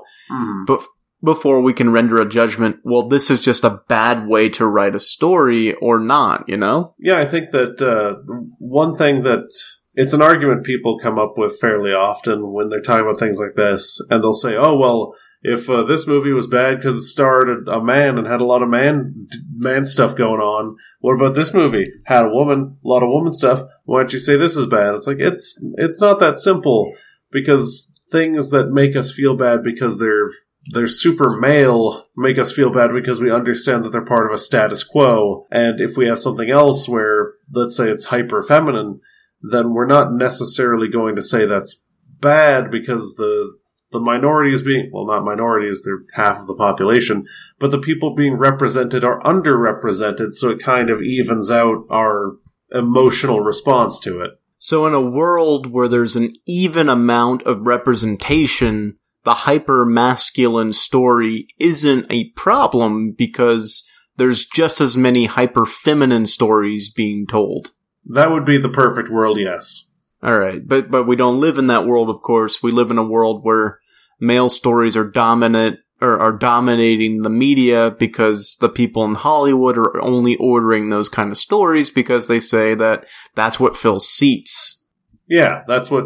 but before we can render a judgment, well, this is just a bad way to write a story or not, you know? Yeah, I think that uh, one thing that it's an argument people come up with fairly often when they're talking about things like this, and they'll say, "Oh well, if uh, this movie was bad because it starred a, man and had a lot of man man stuff going on, what about this movie had a woman, a lot of woman stuff? Why don't you say this is bad?" It's like it's it's not that simple because things that make us feel bad because they're they're super male make us feel bad because we understand that they're part of a status quo. And if we have something else where, let's say it's hyper feminine, then we're not necessarily going to say that's bad because the the minorities being well not minorities they're half of the population but the people being represented are underrepresented so it kind of evens out our emotional response to it So, in a world where there's an even amount of representation, the hyper masculine story isn't a problem because there's just as many hyper feminine stories being told. That would be the perfect world yes All right, but but we don't live in that world, of course. We live in a world where male stories are dominant or are dominating the media because the people in Hollywood are only ordering those kind of stories because they say that that's what fills seats. yeah that's what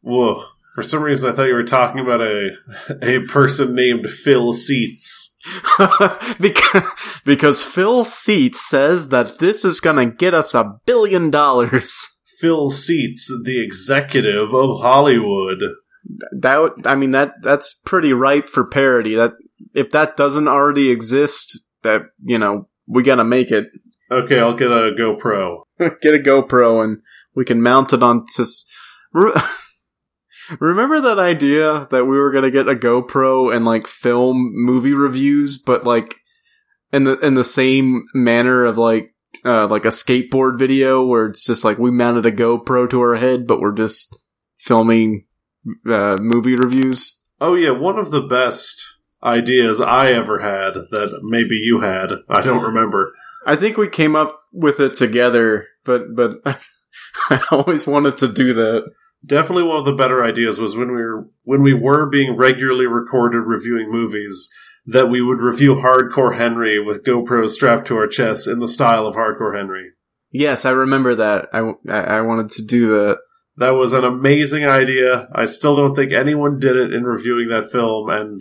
whoa for some reason i thought you were talking about a a person named phil seats because because Phil Seats says that this is going to get us a billion dollars. phil seats the executive of hollywood That I mean that that's pretty ripe for parody. That if that doesn't already exist, that you know we got to make it. okay i'll get a gopro get a GoPro and we can mount it on to. Remember that idea that we were gonna get a GoPro and like film movie reviews, but like in the in the same manner of like uh, like a skateboard video where it's just like we mounted a GoPro to our head, but we're just filming uh, movie reviews. Oh yeah, one of the best ideas I ever had that maybe you had. I don't remember. I think we came up with it together, but but I always wanted to do that. Definitely one of the better ideas was when we were when we were being regularly recorded reviewing movies that we would review Hardcore Henry with GoPros strapped to our chests in the style of Hardcore Henry. Yes, I remember that. I, I wanted to do that. That was an amazing idea. I still don't think anyone did it in reviewing that film, and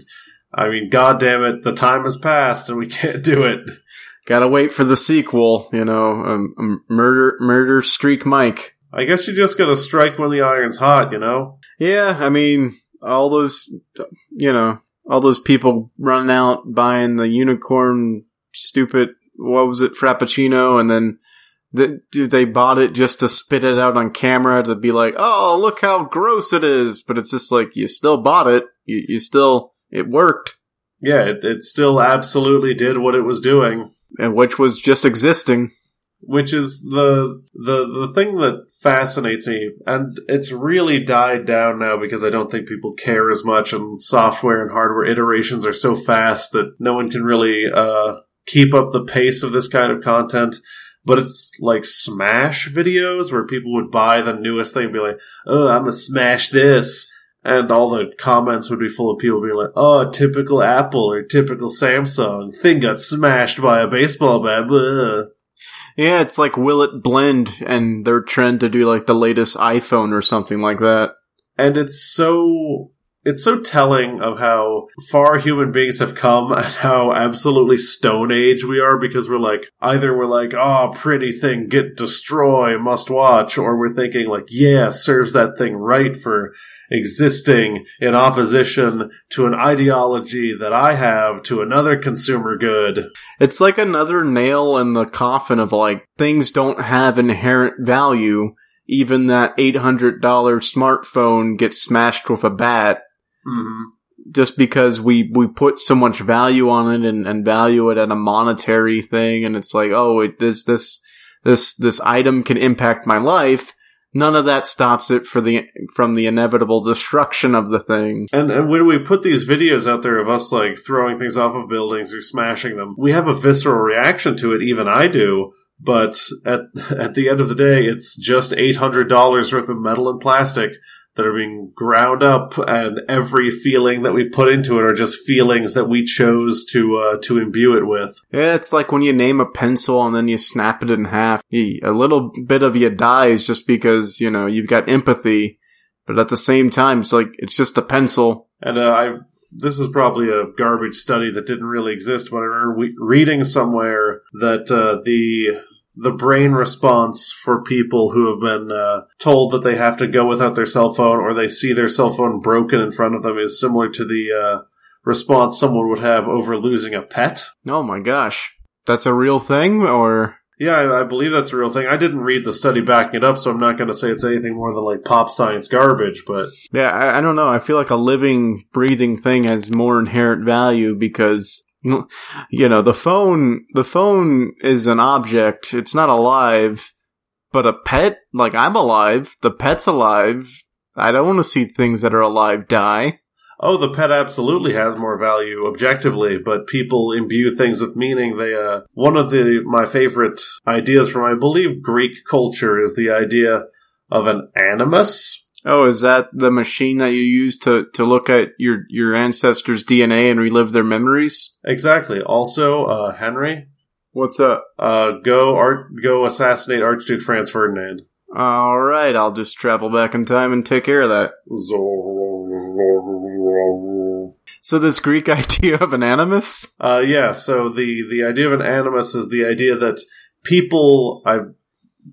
I mean, god damn it, the time has passed and we can't do it. Gotta wait for the sequel, you know, um, um, Murder, Murder Streak Mike. I guess you just gotta strike when the iron's hot, you know? Yeah, I mean, all those, you know, all those people running out buying the unicorn stupid, what was it, Frappuccino, and then the, they bought it just to spit it out on camera to be like, oh, look how gross it is. But it's just like, you still bought it. You, you still, it worked. Yeah, it, it still absolutely did what it was doing. And which was just existing which is the the the thing that fascinates me and it's really died down now because I don't think people care as much and software and hardware iterations are so fast that no one can really uh, keep up the pace of this kind of content but it's like smash videos where people would buy the newest thing and be like oh I'm gonna smash this and all the comments would be full of people being like, "Oh, typical Apple or typical Samsung thing got smashed by a baseball bat." Blah. Yeah, it's like will it blend and their trend to do like the latest iPhone or something like that. And it's so it's so telling of how far human beings have come and how absolutely stone age we are because we're like either we're like oh pretty thing get destroy must watch or we're thinking like yeah serves that thing right for existing in opposition to an ideology that I have to another consumer good. It's like another nail in the coffin of like things don't have inherent value. Even that $800 smartphone gets smashed with a bat. Mm-hmm. Just because we, we put so much value on it and, and value it at a monetary thing. And it's like, oh, it, this, this, this, this item can impact my life none of that stops it for the from the inevitable destruction of the thing. And and when we put these videos out there of us like throwing things off of buildings or smashing them, we have a visceral reaction to it. Even I do. But at at the end of the day, it's just eight hundred dollars worth of metal and plastic that are being ground up, and every feeling that we put into it are just feelings that we chose to uh, to imbue it with. Yeah, it's like when you name a pencil and then you snap it in half. A little bit of you dies just because you know you've got empathy, but at the same time, it's like it's just a pencil. And uh, I this is probably a garbage study that didn't really exist, but I remember reading somewhere that uh, the the brain response for people who have been uh, told that they have to go without their cell phone or they see their cell phone broken in front of them is similar to the uh, response someone would have over losing a pet. Oh my gosh. That's a real thing, or? Yeah, I, I believe that's a real thing. I didn't read the study backing it up, so I'm not going to say it's anything more than like pop science garbage, but. Yeah, I, I don't know. I feel like a living, breathing thing has more inherent value because you know, the phone, the phone is an object. It's not alive, but a pet, like I'm alive, the pet's alive. I don't want to see things that are alive die. Oh, the pet absolutely has more value objectively, but people imbue things with meaning. They, uh, one of the, my favorite ideas from, I believe, Greek culture is the idea of an animus, Oh, is that the machine that you use to, to look at your, your ancestors' DNA and relive their memories? Exactly. Also, uh, Henry. What's up? Uh, go art, go assassinate Archduke Franz Ferdinand. All right, I'll just travel back in time and take care of that. So this Greek idea of an animus? Uh, yeah. So the the idea of an animus is the idea that people. I'm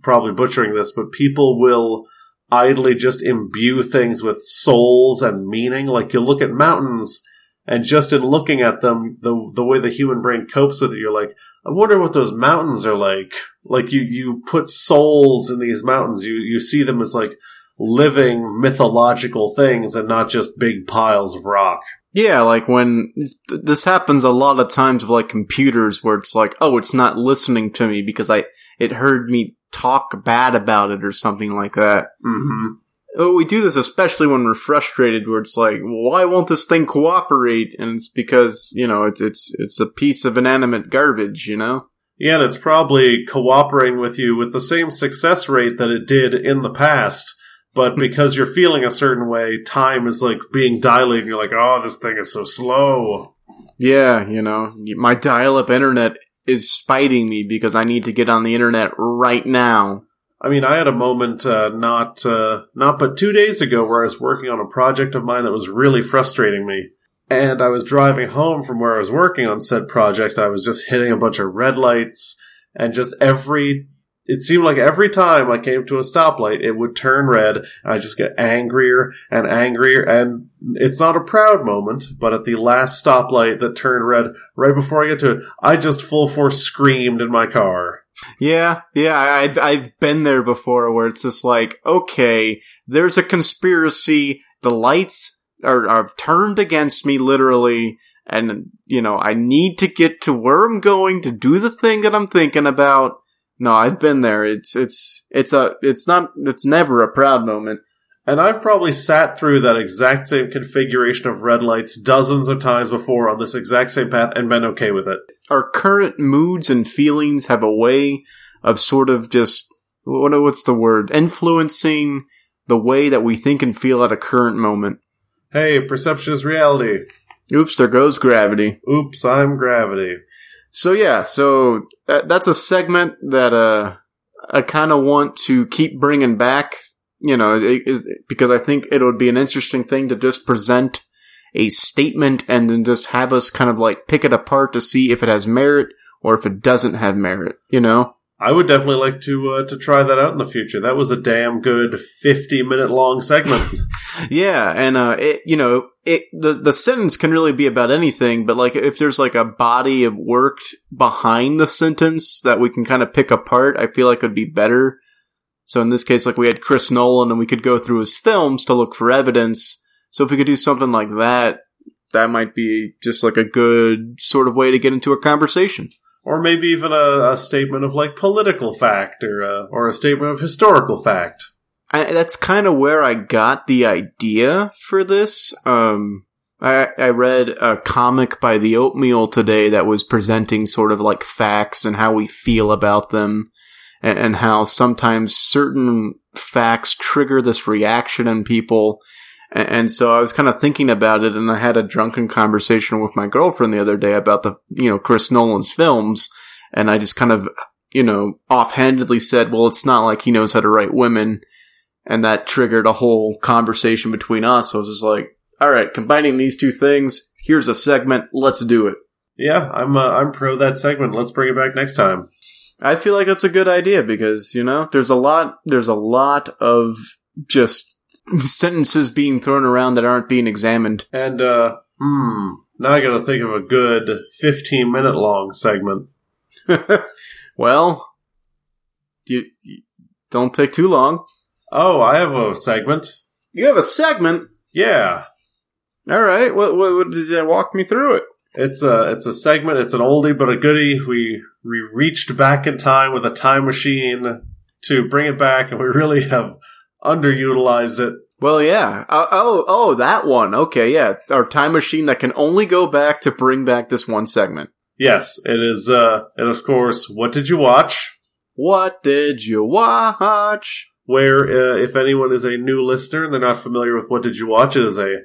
probably butchering this, but people will idly just imbue things with souls and meaning. Like you look at mountains, and just in looking at them, the the way the human brain copes with it, you're like, I wonder what those mountains are like. Like you you put souls in these mountains. You you see them as like living mythological things and not just big piles of rock. Yeah, like when this happens a lot of times with like computers where it's like, oh, it's not listening to me because I it heard me talk bad about it or something like that. Mm-hmm. Oh, we do this especially when we're frustrated, where it's like, why won't this thing cooperate? And it's because you know it's it's it's a piece of inanimate garbage, you know. Yeah, and it's probably cooperating with you with the same success rate that it did in the past, But because you're feeling a certain way, time is like being dilated. You're like, oh, this thing is so slow. Yeah, you know, my dial-up internet is spiting me because I need to get on the internet right now. I mean, I had a moment uh, not uh, not but two days ago where I was working on a project of mine that was really frustrating me. And I was driving home from where I was working on said project. I was just hitting a bunch of red lights, and just every it seemed like every time I came to a stoplight, it would turn red, I just get angrier and angrier. And it's not a proud moment, but at the last stoplight that turned red, right before I get to it, I just full force screamed in my car. Yeah, yeah, I've I've been there before where it's just like, okay, there's a conspiracy. The lights are are turned against me, literally, and you know I need to get to where I'm going to do the thing that I'm thinking about. No, I've been there. It's it's it's a it's not it's never a proud moment. And I've probably sat through that exact same configuration of red lights dozens of times before on this exact same path and been okay with it. Our current moods and feelings have a way of sort of just what what's the word influencing the way that we think and feel at a current moment. Hey, perception is reality. Oops, there goes gravity. Oops, I'm gravity. So yeah, so that, that's a segment that uh I kind of want to keep bringing back, you know, it, it, because I think it would be an interesting thing to just present a statement and then just have us kind of like pick it apart to see if it has merit or if it doesn't have merit, you know? I would definitely like to uh, to try that out in the future. That was a damn good fifty minute long segment. yeah, and uh, it, you know, it the the sentence can really be about anything, but like if there's like a body of work behind the sentence that we can kind of pick apart, I feel like it would be better. So in this case, like we had Chris Nolan, and we could go through his films to look for evidence. So if we could do something like that, that might be just like a good sort of way to get into a conversation or maybe even a, a, statement of like political fact or a, or a statement of historical fact. I, that's kind of where I got the idea for this. Um, I, I read a comic by the Oatmeal today that was presenting sort of like facts and how we feel about them, and, and how sometimes certain facts trigger this reaction in people. And so I was kind of thinking about it and I had a drunken conversation with my girlfriend the other day about the, you know, Chris Nolan's films. And I just kind of, you know, offhandedly said, well, it's not like he knows how to write women. And that triggered a whole conversation between us. So I was just like, all right, combining these two things, here's a segment. Let's do it. Yeah, I'm, uh, I'm pro that segment. Let's bring it back next time. I feel like that's a good idea because, you know, there's a lot, there's a lot of just sentences being thrown around that aren't being examined. And, uh, hmm, now I gotta think of a good 15 minute long segment. well, you, you, don't take too long. Oh, I have a segment. You have a segment? Yeah. All right. What, what, what did you walk me through it? It's a it's a segment. It's an oldie but a goodie. We we reached back in time with a time machine to bring it back, and we really have underutilized it. Well, yeah. Uh, oh, oh, that one. Okay, yeah. Our time machine that can only go back to bring back this one segment. Yes, it is. Uh, and of course, what did you watch? What did you watch? Where, uh, if anyone is a new listener and they're not familiar with what did you watch, it is a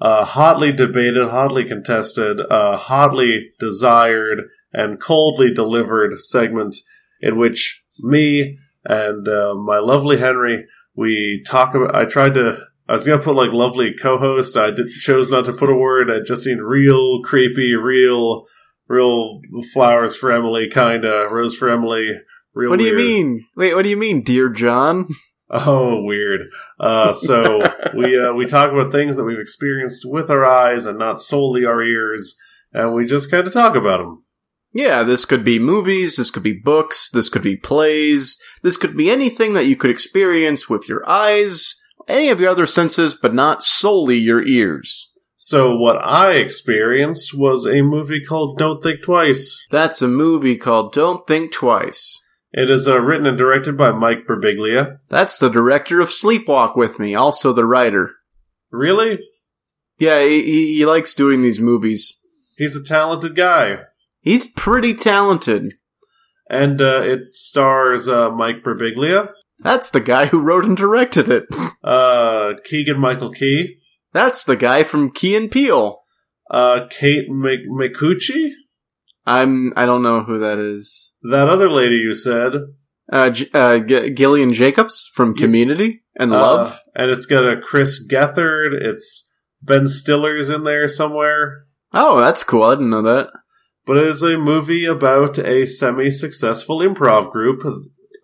uh, hotly debated, hotly contested, uh, hotly desired, and coldly delivered segment in which me and uh, my lovely Henry we talk about. I tried to. I was gonna put like lovely co-host. I did, chose not to put a word. I just seen real creepy, real, real flowers for Emily, kinda rose for Emily. Real. What do weird. you mean? Wait, what do you mean, dear John? Oh, weird. Uh, so we uh, we talk about things that we've experienced with our eyes and not solely our ears, and we just kind of talk about them. Yeah, this could be movies, this could be books, this could be plays, this could be anything that you could experience with your eyes, any of your other senses, but not solely your ears. So what I experienced was a movie called Don't Think Twice. That's a movie called Don't Think Twice. It is uh, written and directed by Mike Birbiglia. That's the director of Sleepwalk with Me, also the writer. Really? Yeah, he, he likes doing these movies. He's a talented guy. He's pretty talented. And uh, it stars uh, Mike Birbiglia. That's the guy who wrote and directed it. Uh, Keegan Michael Key. That's the guy from Key and Peele. Uh, Kate Micucci. I'm. I don't know who that is. That other lady you said. Uh, J- uh G- Gillian Jacobs from Community and Uh, Love. and it's got a Chris Gethard. It's Ben Stiller's in there somewhere. Oh, that's cool. I didn't know that. But it is a movie about a semi successful improv group,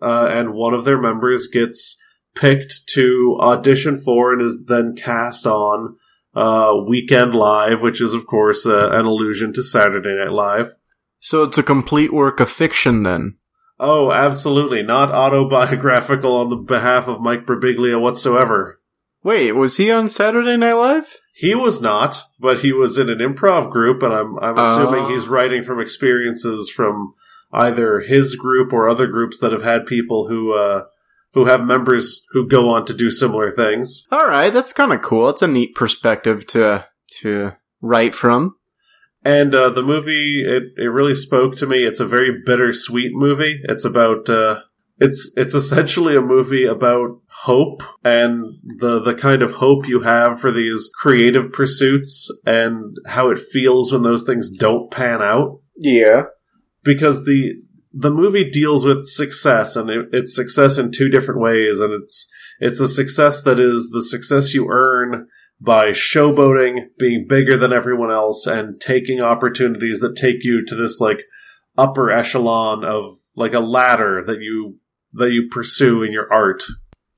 uh, and one of their members gets picked to audition for and is then cast on uh, Weekend Live, which is, of course, uh, an allusion to Saturday Night Live. So it's a complete work of fiction then. Oh, absolutely. Not autobiographical on the behalf of Mike Birbiglia whatsoever. Wait, was he on Saturday Night Live? He was not, but he was in an improv group, and I'm I'm assuming Oh. he's writing from experiences from either his group or other groups that have had people who uh, who have members who go on to do similar things. All right, that's kind of cool. It's a neat perspective to to write from. And uh, the movie, it, it really spoke to me. It's a very bittersweet movie. It's about uh, it's it's essentially a movie about hope and the the kind of hope you have for these creative pursuits and how it feels when those things don't pan out. Yeah. because the the movie deals with success and it, it's success in two different ways and it's it's a success that is the success you earn by showboating being bigger than everyone else and taking opportunities that take you to this like upper echelon of like a ladder that you that you pursue in your art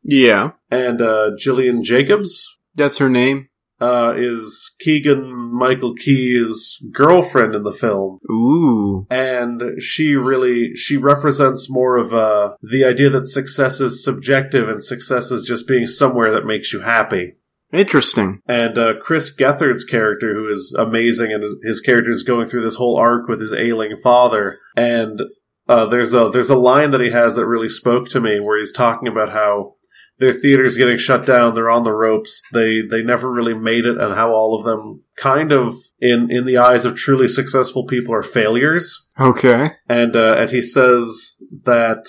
Yeah, and uh Gillian Jacobs that's her name. uh is Keegan Michael Key's girlfriend in the film Ooh. and she really she represents more of uh the idea that success is subjective and success is just being somewhere that makes you happy Interesting. and uh, chris gethard's character who is amazing and his, his character is going through this whole arc with his ailing father and uh, there's a there's a line that he has that really spoke to me where he's talking about how their theater's getting shut down they're on the ropes they they never really made it and how all of them kind of in in the eyes of truly successful people are failures Okay. and uh, and he says that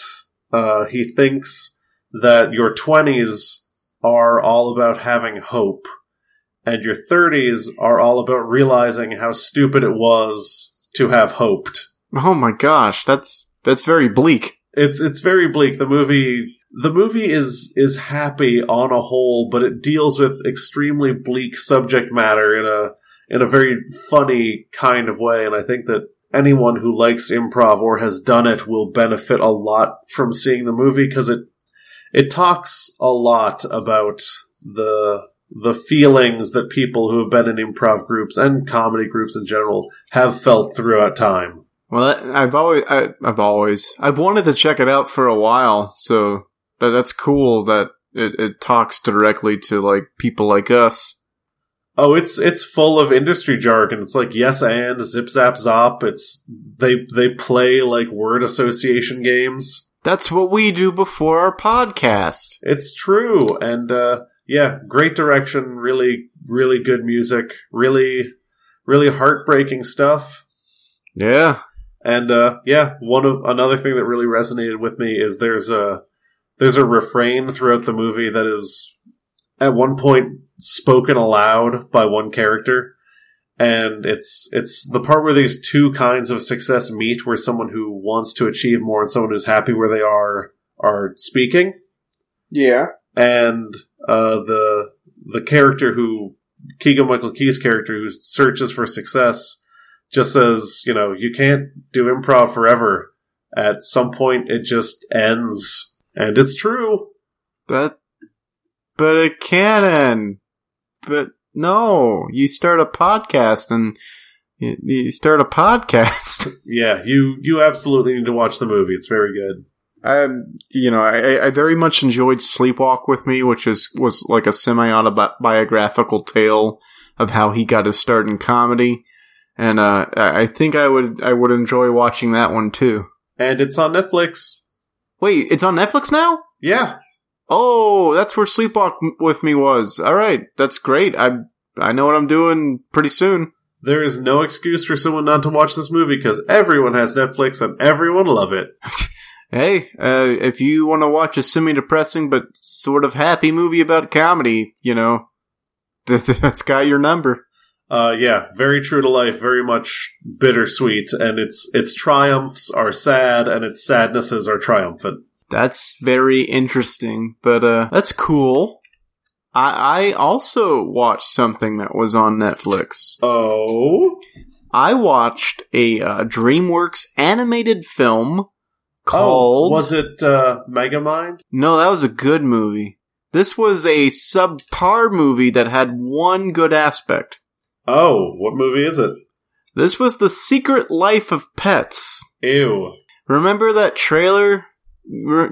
uh, he thinks that your twenties are all about having hope, and your thirties are all about realizing how stupid it was to have hoped. Oh my gosh, that's that's very bleak. It's it's very bleak. The movie the movie is is happy on a whole, but it deals with extremely bleak subject matter in a in a very funny kind of way, and I think that anyone who likes improv or has done it will benefit a lot from seeing the movie because it it talks a lot about the the feelings that people who have been in improv groups and comedy groups in general have felt throughout time. Well, I've always, I, I've always, I've wanted to check it out for a while. So that that's cool that it, it talks directly to like people like us. Oh, it's it's full of industry jargon. It's like yes and zip zap zop. It's they they play like word association games. That's what we do before our podcast. It's true, and uh, yeah, great direction. Really, really good music. Really, really heartbreaking stuff. Yeah. And uh, yeah, one of another thing that really resonated with me is there's a there's a refrain throughout the movie that is at one point spoken aloud by one character, and it's it's the part where these two kinds of success meet, where someone who wants to achieve more and someone who's happy where they are are speaking, Yeah. and uh, the the character who Keegan Michael Key's character who searches for success just says, you know, you can't do improv forever. At some point, it just ends, and it's true. But, but it can. But no, you start a podcast and you, you start a podcast. Yeah, you you absolutely need to watch the movie. It's very good. Um, you know, I, I very much enjoyed Sleepwalk with Me, which is was like a semi autobiographical tale of how he got his start in comedy, and uh, I I think I would I would enjoy watching that one too. And it's on Netflix. Wait, it's on Netflix now. Yeah, Oh, that's where Sleepwalk with Me was. All right, that's great. I I know what I'm doing pretty soon. there is no excuse for someone not to watch this movie because everyone has Netflix and everyone love it. hey, uh, if you want to watch a semi-depressing but sort of happy movie about comedy, you know, that's got your number. Uh, yeah, very true to life, very much bittersweet, and its its triumphs are sad, and its sadnesses are triumphant. That's very interesting, but uh, that's cool. I I also watched something that was on Netflix. Oh, I watched a uh, DreamWorks animated film called. oh, was it uh, Megamind? no, that was a good movie. This was a subpar movie that had one good aspect. Oh, what movie is it? This was The Secret Life of Pets. Ew. Remember that trailer?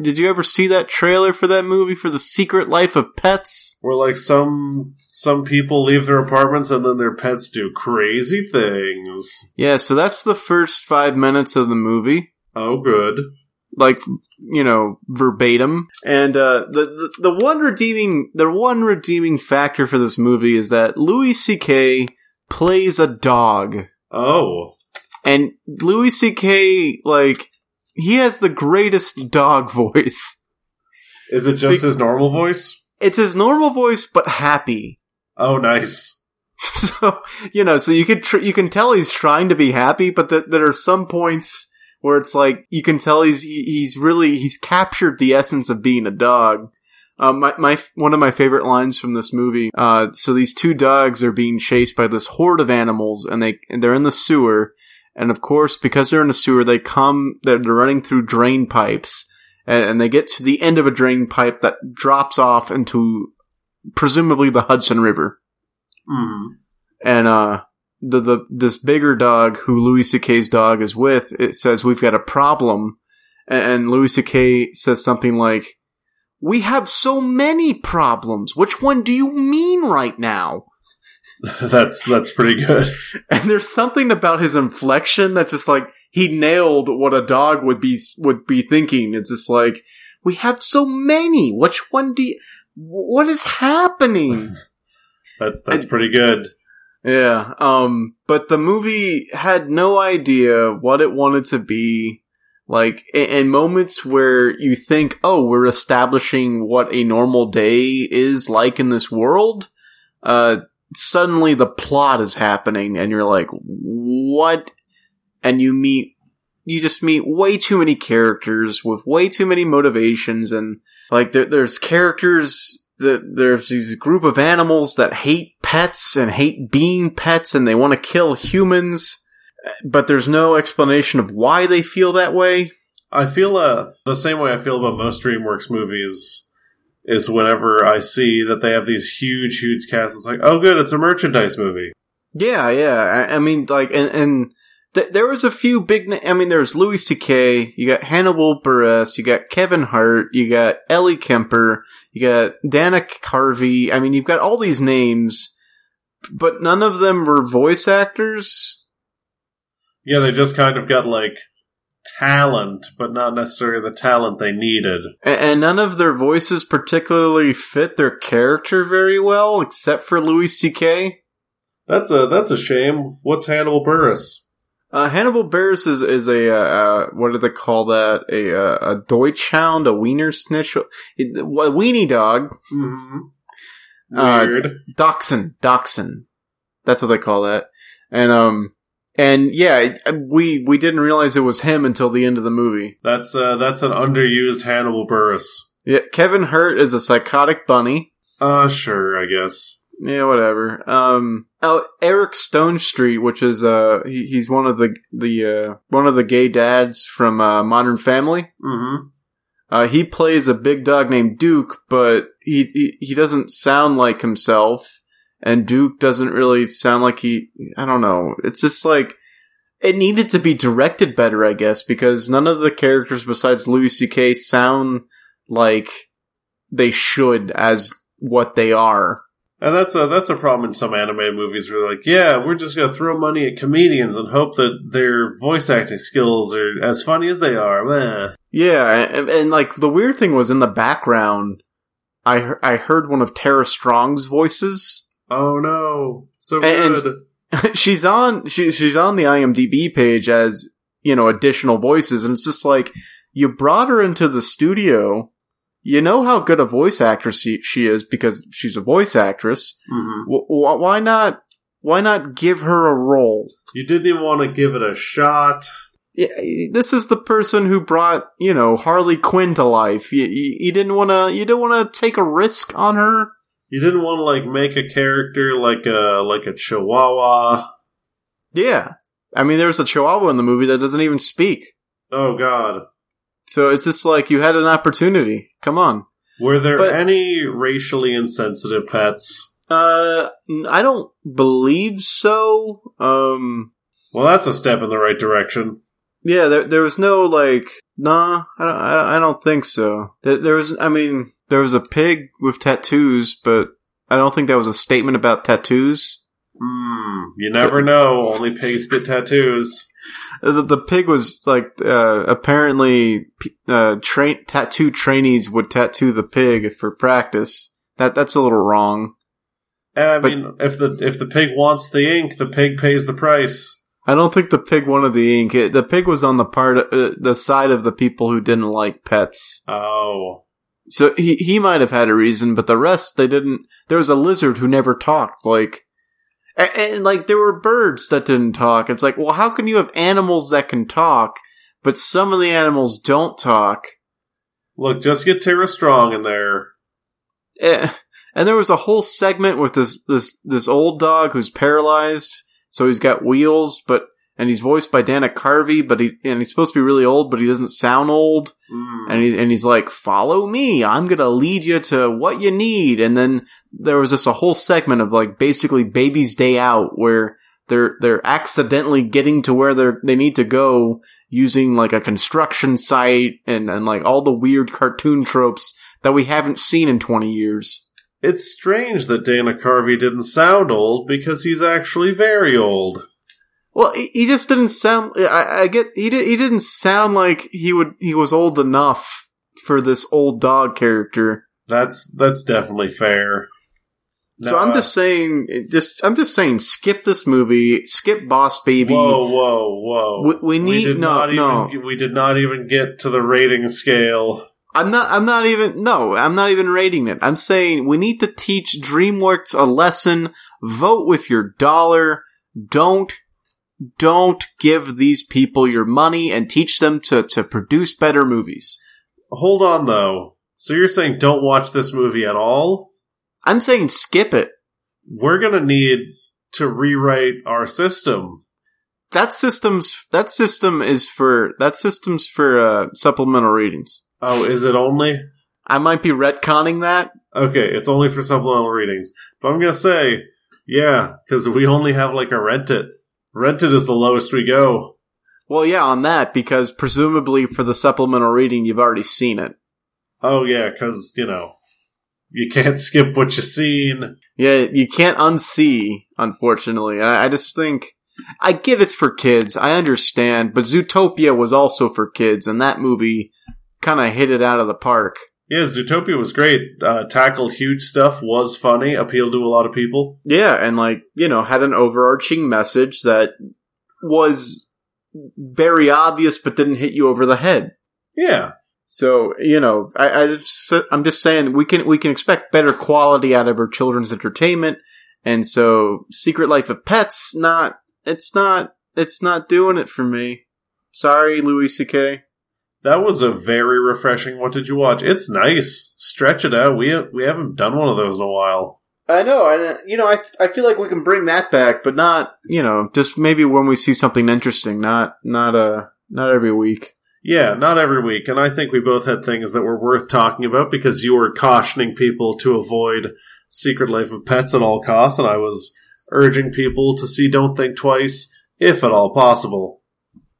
Did you ever see that trailer for that movie for The Secret Life of Pets? Where like some some people leave their apartments and then their pets do crazy things. Yeah, so that's the first five minutes of the movie. Oh, good. like you know verbatim and uh the, the the one redeeming the one redeeming factor for this movie is that louis ck plays a dog. Oh, and louis ck like he has the greatest dog voice. Is it just his normal voice? it's his normal voice but happy. Oh, nice. so you know so you could tr- you can tell he's trying to be happy but that there are some points where it's like you can tell he's he's really he's captured the essence of being a dog um, my, my one of my favorite lines from this movie uh, so these two dogs are being chased by this horde of animals and they and they're in the sewer and of course because they're in a sewer they come they're, running through drain pipes and, and they get to the end of a drain pipe that drops off into presumably the hudson river Hmm. and uh the the this bigger dog who Louis C.K.'s dog is with, it says we've got a problem, and, and Louis C.K. says something like, "We have so many problems. Which one do you mean right now?" that's that's pretty good. And there's something about his inflection that just like he nailed what a dog would be would be thinking. It's just like we have so many. Which one do you? What is happening? That's that's And- pretty good. Yeah, um, but the movie had no idea what it wanted to be. Like, in, moments where you think, oh, we're establishing what a normal day is like in this world, uh, suddenly the plot is happening and you're like, what? And you meet, you just meet way too many characters with way too many motivations and, like, there, there's characters that there's these group of animals that hate pets and hate being pets and they want to kill humans, but there's no explanation of why they feel that way. I feel uh, the same way I feel about most DreamWorks movies is whenever I see that they have these huge, huge casts. It's like, oh, good, it's a merchandise movie. Yeah, yeah. I, I mean, like, and, and th- there was a few big. Na- I mean, there's Louis C.K. You got Hannibal Buress. You got Kevin Hart. You got Ellie Kemper. You got Dana Carvey. I mean, you've got all these names, but none of them were voice actors. Yeah, they just kind of got like talent, but not necessarily the talent they needed. A- And none of their voices particularly fit their character very well, except for Louis C.K. That's a that's a shame. What's Hannibal Buress? Uh, Hannibal Buress is, is a, uh, uh, what do they call that? A, uh, a Deutschhound, a Wiener Snitch, a weenie dog. Mm-hmm. Uh, Weird. Dachshund, Dachshund. That's what they call that. And, um, and yeah, we, we didn't realize it was him until the end of the movie. that's uh, that's an underused Hannibal Buress. Yeah, Kevin Hart is a psychotic bunny. Uh, sure, I guess. Yeah, whatever. Um, oh, Eric Stonestreet, which is uh, he, he's one of the the uh, one of the gay dads from uh, Modern Family. Mm-hmm. Uh, he plays a big dog named Duke, but he, he he doesn't sound like himself, and Duke doesn't really sound like he. I don't know. It's just like it needed to be directed better, I guess, because none of the characters besides Louis C.K. sound like they should as what they are. And that's a that's a problem in some anime movies where like, yeah, we're just gonna throw money at comedians and hope that their voice acting skills are as funny as they are. Meh. Yeah, and, and like the weird thing was in the background, I I heard one of Tara Strong's voices. Oh no, so And- good. she's on she, she's on the IMDb page as you know additional voices, and it's just like you brought her into the studio. You know how good a voice actress she, she is because she's a voice actress. hmm W- w- why not? Why not give her a role? You didn't even want to give it a shot. Yeah, this is the person who brought you know Harley Quinn to life. You, you, you didn't want to. You didn't want to take a risk on her. You didn't want to like make a character like a like a Chihuahua. Yeah, I mean, there's a Chihuahua in the movie that doesn't even speak. Oh God, So it's just like you had an opportunity. Come on. were there But- any racially insensitive pets? Uh, I don't believe so. Um, Well, that's a step in the right direction. yeah, there there was no like, nah, I don't, I, I don't think so. There, there was, I mean, there was a pig with tattoos, but I don't think that was a statement about tattoos. Hmm. You never know. Only pigs get tattoos. The, the pig was like, uh, apparently, uh, train tattoo trainees would tattoo the pig for practice. That that's a little wrong. I But- mean, if the if the pig wants the ink, the pig pays the price. I don't think the pig wanted the ink. It, the pig was on the part, uh, the side of the people who didn't like pets. Oh, So he he might have had a reason, but the rest they didn't. There was a lizard who never talked. Like, and, and like there were birds that didn't talk. It's like, well, how can you have animals that can talk, but some of the animals don't talk? look, just get Tara Strong in there. Eh, And there was a whole segment with this this this old dog who's paralyzed, so he's got wheels, but and he's voiced by Dana Carvey, but he and he's supposed to be really old, but he doesn't sound old. Hmm. and he, and he's like, "Follow me. I'm gonna lead you to what you need." And then there was this a whole segment of like basically Baby's Day Out, where they're they're accidentally getting to where they they need to go using like a construction site and and like all the weird cartoon tropes that we haven't seen in twenty years. It's strange that Dana Carvey didn't sound old because he's actually very old. Well, he he just didn't sound. I, I get he did, he didn't sound like he would he was old enough for this old dog character. That's that's definitely fair. So I'm uh, just saying, just I'm just saying, skip this movie, skip Boss Baby. Whoa, whoa, whoa! We- we need- did no, not no. Even, we did not even get to the rating scale. I'm not. I'm not even. No, I'm not even rating it. I'm saying we need to teach DreamWorks a lesson. Vote with your dollar. Don't don't give these people your money and teach them to to produce better movies. Hold on, though. So you're saying don't watch this movie at all? I'm saying skip it. We're gonna need to rewrite our system. That system's that system is for that system's for uh, supplemental readings. Oh, is it only? I might be retconning that. Okay, it's only for supplemental readings. But I'm gonna say, yeah, because we only have like a rent it. Rent is the lowest we go. Well, yeah, on that because presumably for the supplemental reading you've already seen it. Oh yeah, because you know you can't skip what you've seen. Yeah, you can't unsee, unfortunately. I, I just think I get it's for kids. I understand, but Zootopia was also for kids, and that movie kind of hit it out of the park. Yeah, Zootopia was great. Uh, tackled huge stuff, was funny, appealed to a lot of people. Yeah, and like you know, had an overarching message that was very obvious, but didn't hit you over the head. Yeah, So you know, I, I'm just saying we can we can expect better quality out of our children's entertainment, and so Secret Life of Pets not it's not it's not doing it for me. Sorry, Louis C.K. that was a very refreshing. What did you watch? It's nice. Stretch it out. We we haven't done one of those in a while. I know, and you know, I I feel like we can bring that back, but not you know, just maybe when we see something interesting, not not uh not every week. Yeah, not every week. And I think we both had things that were worth talking about because you were cautioning people to avoid Secret Life of Pets at all costs, and I was urging people to see Don't Think Twice, if at all possible.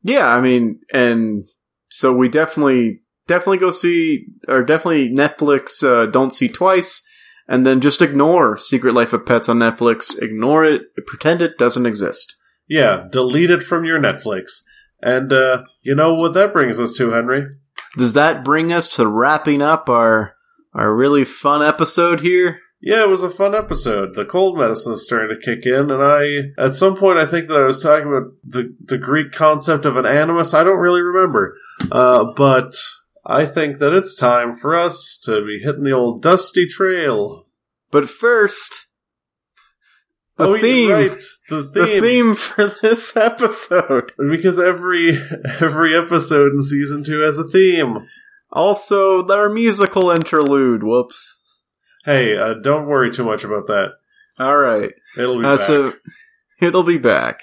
Yeah, I mean, and so we definitely definitely go see or definitely Netflix uh, don't see twice and then just ignore Secret Life of Pets on Netflix, ignore it, pretend it doesn't exist. Yeah, delete it from your Netflix. And uh, you know what that brings us to, Henry? Does that bring us to wrapping up our our really fun episode here? Yeah, it was a fun episode. The cold medicine is starting to kick in, and I, at some point, I think that I was talking about the, the Greek concept of an animus. I don't really remember. Uh, but I think that it's time for us to be hitting the old dusty trail. But first, the oh, theme. Right. The The theme. theme for this episode. Because every every episode in season two has a theme. Also, our musical interlude. Whoops. Hey, uh, don't worry too much about that. All right. It'll be Uh, back. so it'll be back.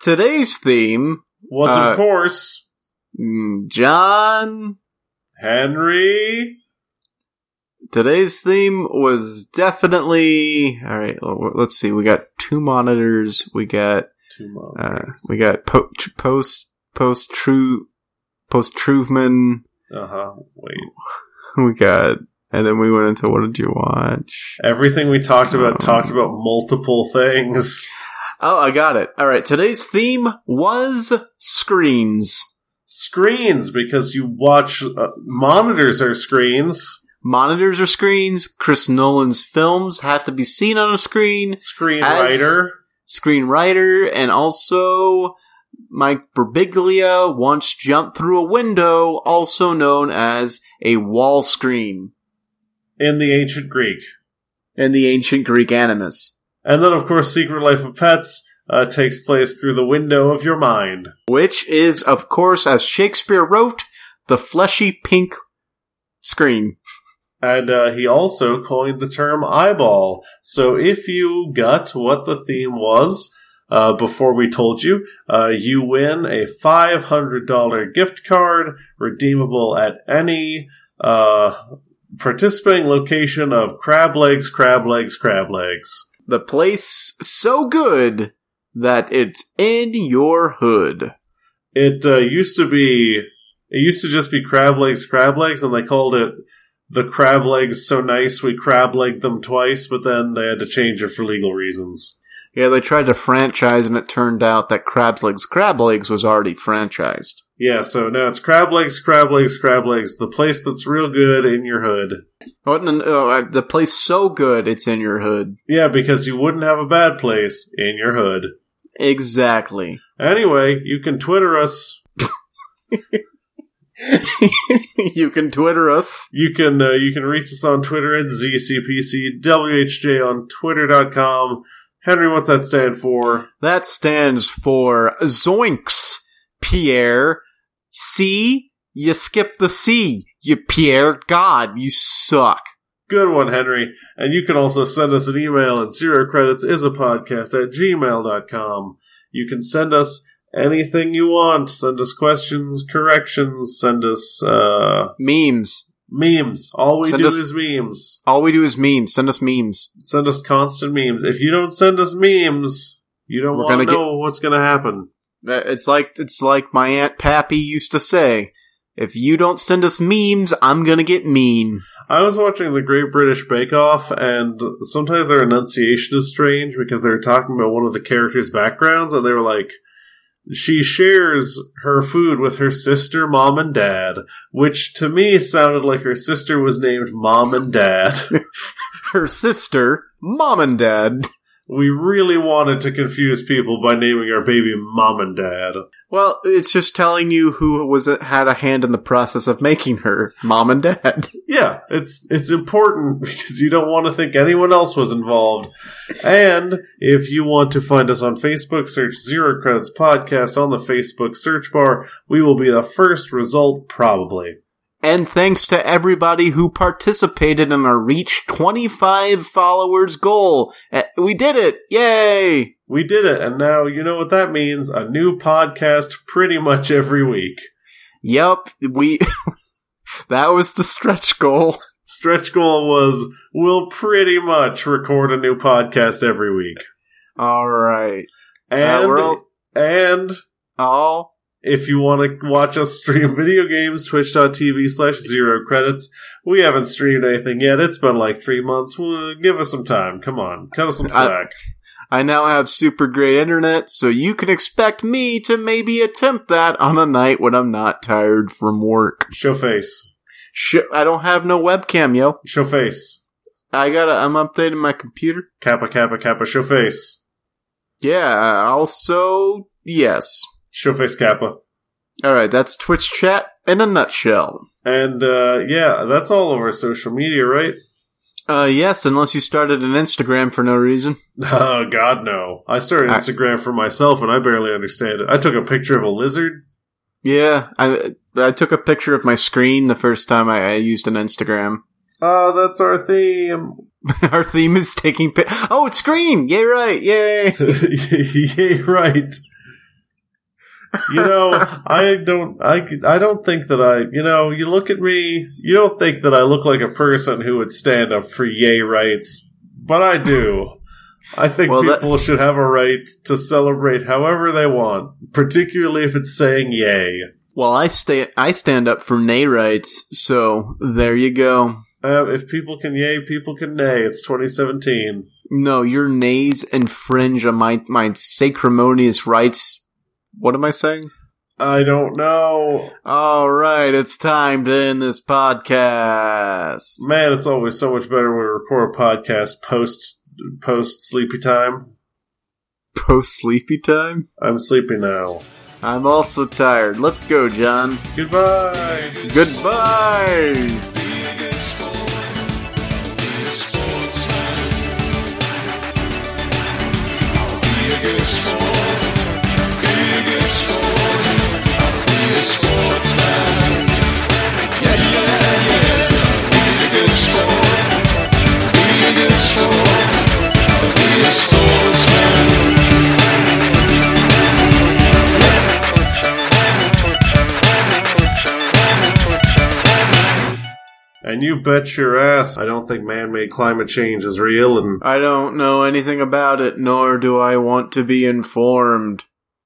Today's theme, Was uh, of course John. Henry. Today's theme was definitely all right. Let's see. We got two monitors. We got Two uh, we got po- post post true post Truthman. Uh huh. Wait. We got and then we went into what did you watch? Everything we talked about Um, talked about multiple things. Oh, I got it. All right. Today's theme was screens. Screens, because you watch uh, monitors are screens. Monitors are screens. Chris Nolan's films have to be seen on a screen. Screenwriter. Screenwriter and also Mike Birbiglia once jumped through a window, also known as a wall screen in the ancient Greek. in the ancient Greek animus, And then, of course, Secret Life of Pets uh, takes place through the window of your mind. which is, of course, as Shakespeare wrote, the fleshy pink screen. And uh, he also coined the term eyeball. So if you got what the theme was uh, before we told you, uh, you win a $500 gift card redeemable at any uh, participating location of Crab Legs, Crab Legs, Crab Legs. The place so good that it's in your hood. It uh, used to be, it used to just be Crab Legs, Crab Legs, and they called it the Crab Legs so nice we crab legged them twice, but then they had to change it for legal reasons. Yeah, they tried to franchise, and it turned out that Crab's Legs Crab Legs was already franchised. Yeah, so now it's Crab Legs, Crab Legs, Crab Legs, the place that's real good in your hood. Oh, no, the place so good it's in your hood. Yeah, because you wouldn't have a bad place in your hood. Exactly. Anyway, you can Twitter us. you can Twitter us. You can uh, you can reach us on Twitter at ZCPCWHJ on Twitter.com. Henry, what's that stand for? That stands for Zoinks, Pierre. C, you skip the C. You Pierre. God, you suck. Good one, Henry. And you can also send us an email at zero credits is a podcast at gmail.com. You can send us anything you want. Send us questions, corrections, send us uh, Memes. memes. All we Send do us- is memes. All we do is memes. Send us memes. Send us constant memes. If you don't send us memes, you don't want to know what's going to happen. Uh, It's like it's like my aunt Pappy used to say. If you don't send us memes, I'm gonna get mean. I was watching the Great British Bake Off, and sometimes their enunciation is strange because they were talking about one of the characters' backgrounds, and they were like, she shares her food with her sister, mom, and dad, which to me sounded like her sister was named Mom and Dad. Her sister, mom and dad. We really wanted to confuse people by naming our baby Mom and Dad. Well, it's just telling you who was had a hand in the process of making her, mom and dad. Yeah, it's it's important because you don't want to think anyone else was involved. And if you want to find us on Facebook, search Zero Credits Podcast on the Facebook search bar. We will be the first result, probably. And thanks to everybody who participated in our reach 25 followers goal. Uh, We did it! Yay! We did it, and now you know what that means a new podcast pretty much every week. Yep, we. that was the stretch goal. Stretch goal was we'll pretty much record a new podcast every week. Alright. And, we're all- and All. If you want to watch us stream video games, twitch.tv slash zero credits. We haven't streamed anything yet. It's been like three months. Well, give us some time. Come on. Cut us some slack. I now have super great internet, so you can expect me to maybe attempt that on a night when I'm not tired from work. Show face. Sh- I don't have no webcam, yo. Show face. I gotta. I'm updating my computer. Kappa, Kappa, Kappa, show face. Yeah. Uh, also, yes. Show face, Kappa. All right. That's Twitch chat in a nutshell. And, uh, yeah, that's all over social media, right? Uh, yes, unless you started an Instagram for no reason. Oh, God, no. I started I- Instagram for myself and I barely understand it. I took a picture of a lizard. Yeah, I I took a picture of my screen the first time I, I used an Instagram. Oh, that's our theme. Our theme is taking pi- Oh, it's screen! Yay, right! Yay! Yay, right. You know, I don't, I, I don't think that I, you know, you look at me, you don't think that I look like a person who would stand up for yay rights, but I do. I think Well, that- people should have a right to celebrate however they want, particularly if it's saying yay. Well, I stay. I stand up for nay rights, so there you go. Uh, if people can yay, people can nay. It's 2017. No, your nays infringe on my my sacrimonious rights. What am I saying? I don't know. All right, it's time to end this podcast. Man, it's always so much better when we record a podcast post post sleepy time. Post sleepy time. I'm sleepy now. I'm also tired. Let's go, John. Goodbye. Goodbye. And you bet your ass I don't think man made climate change is real and I don't know anything about it, nor do I want to be informed.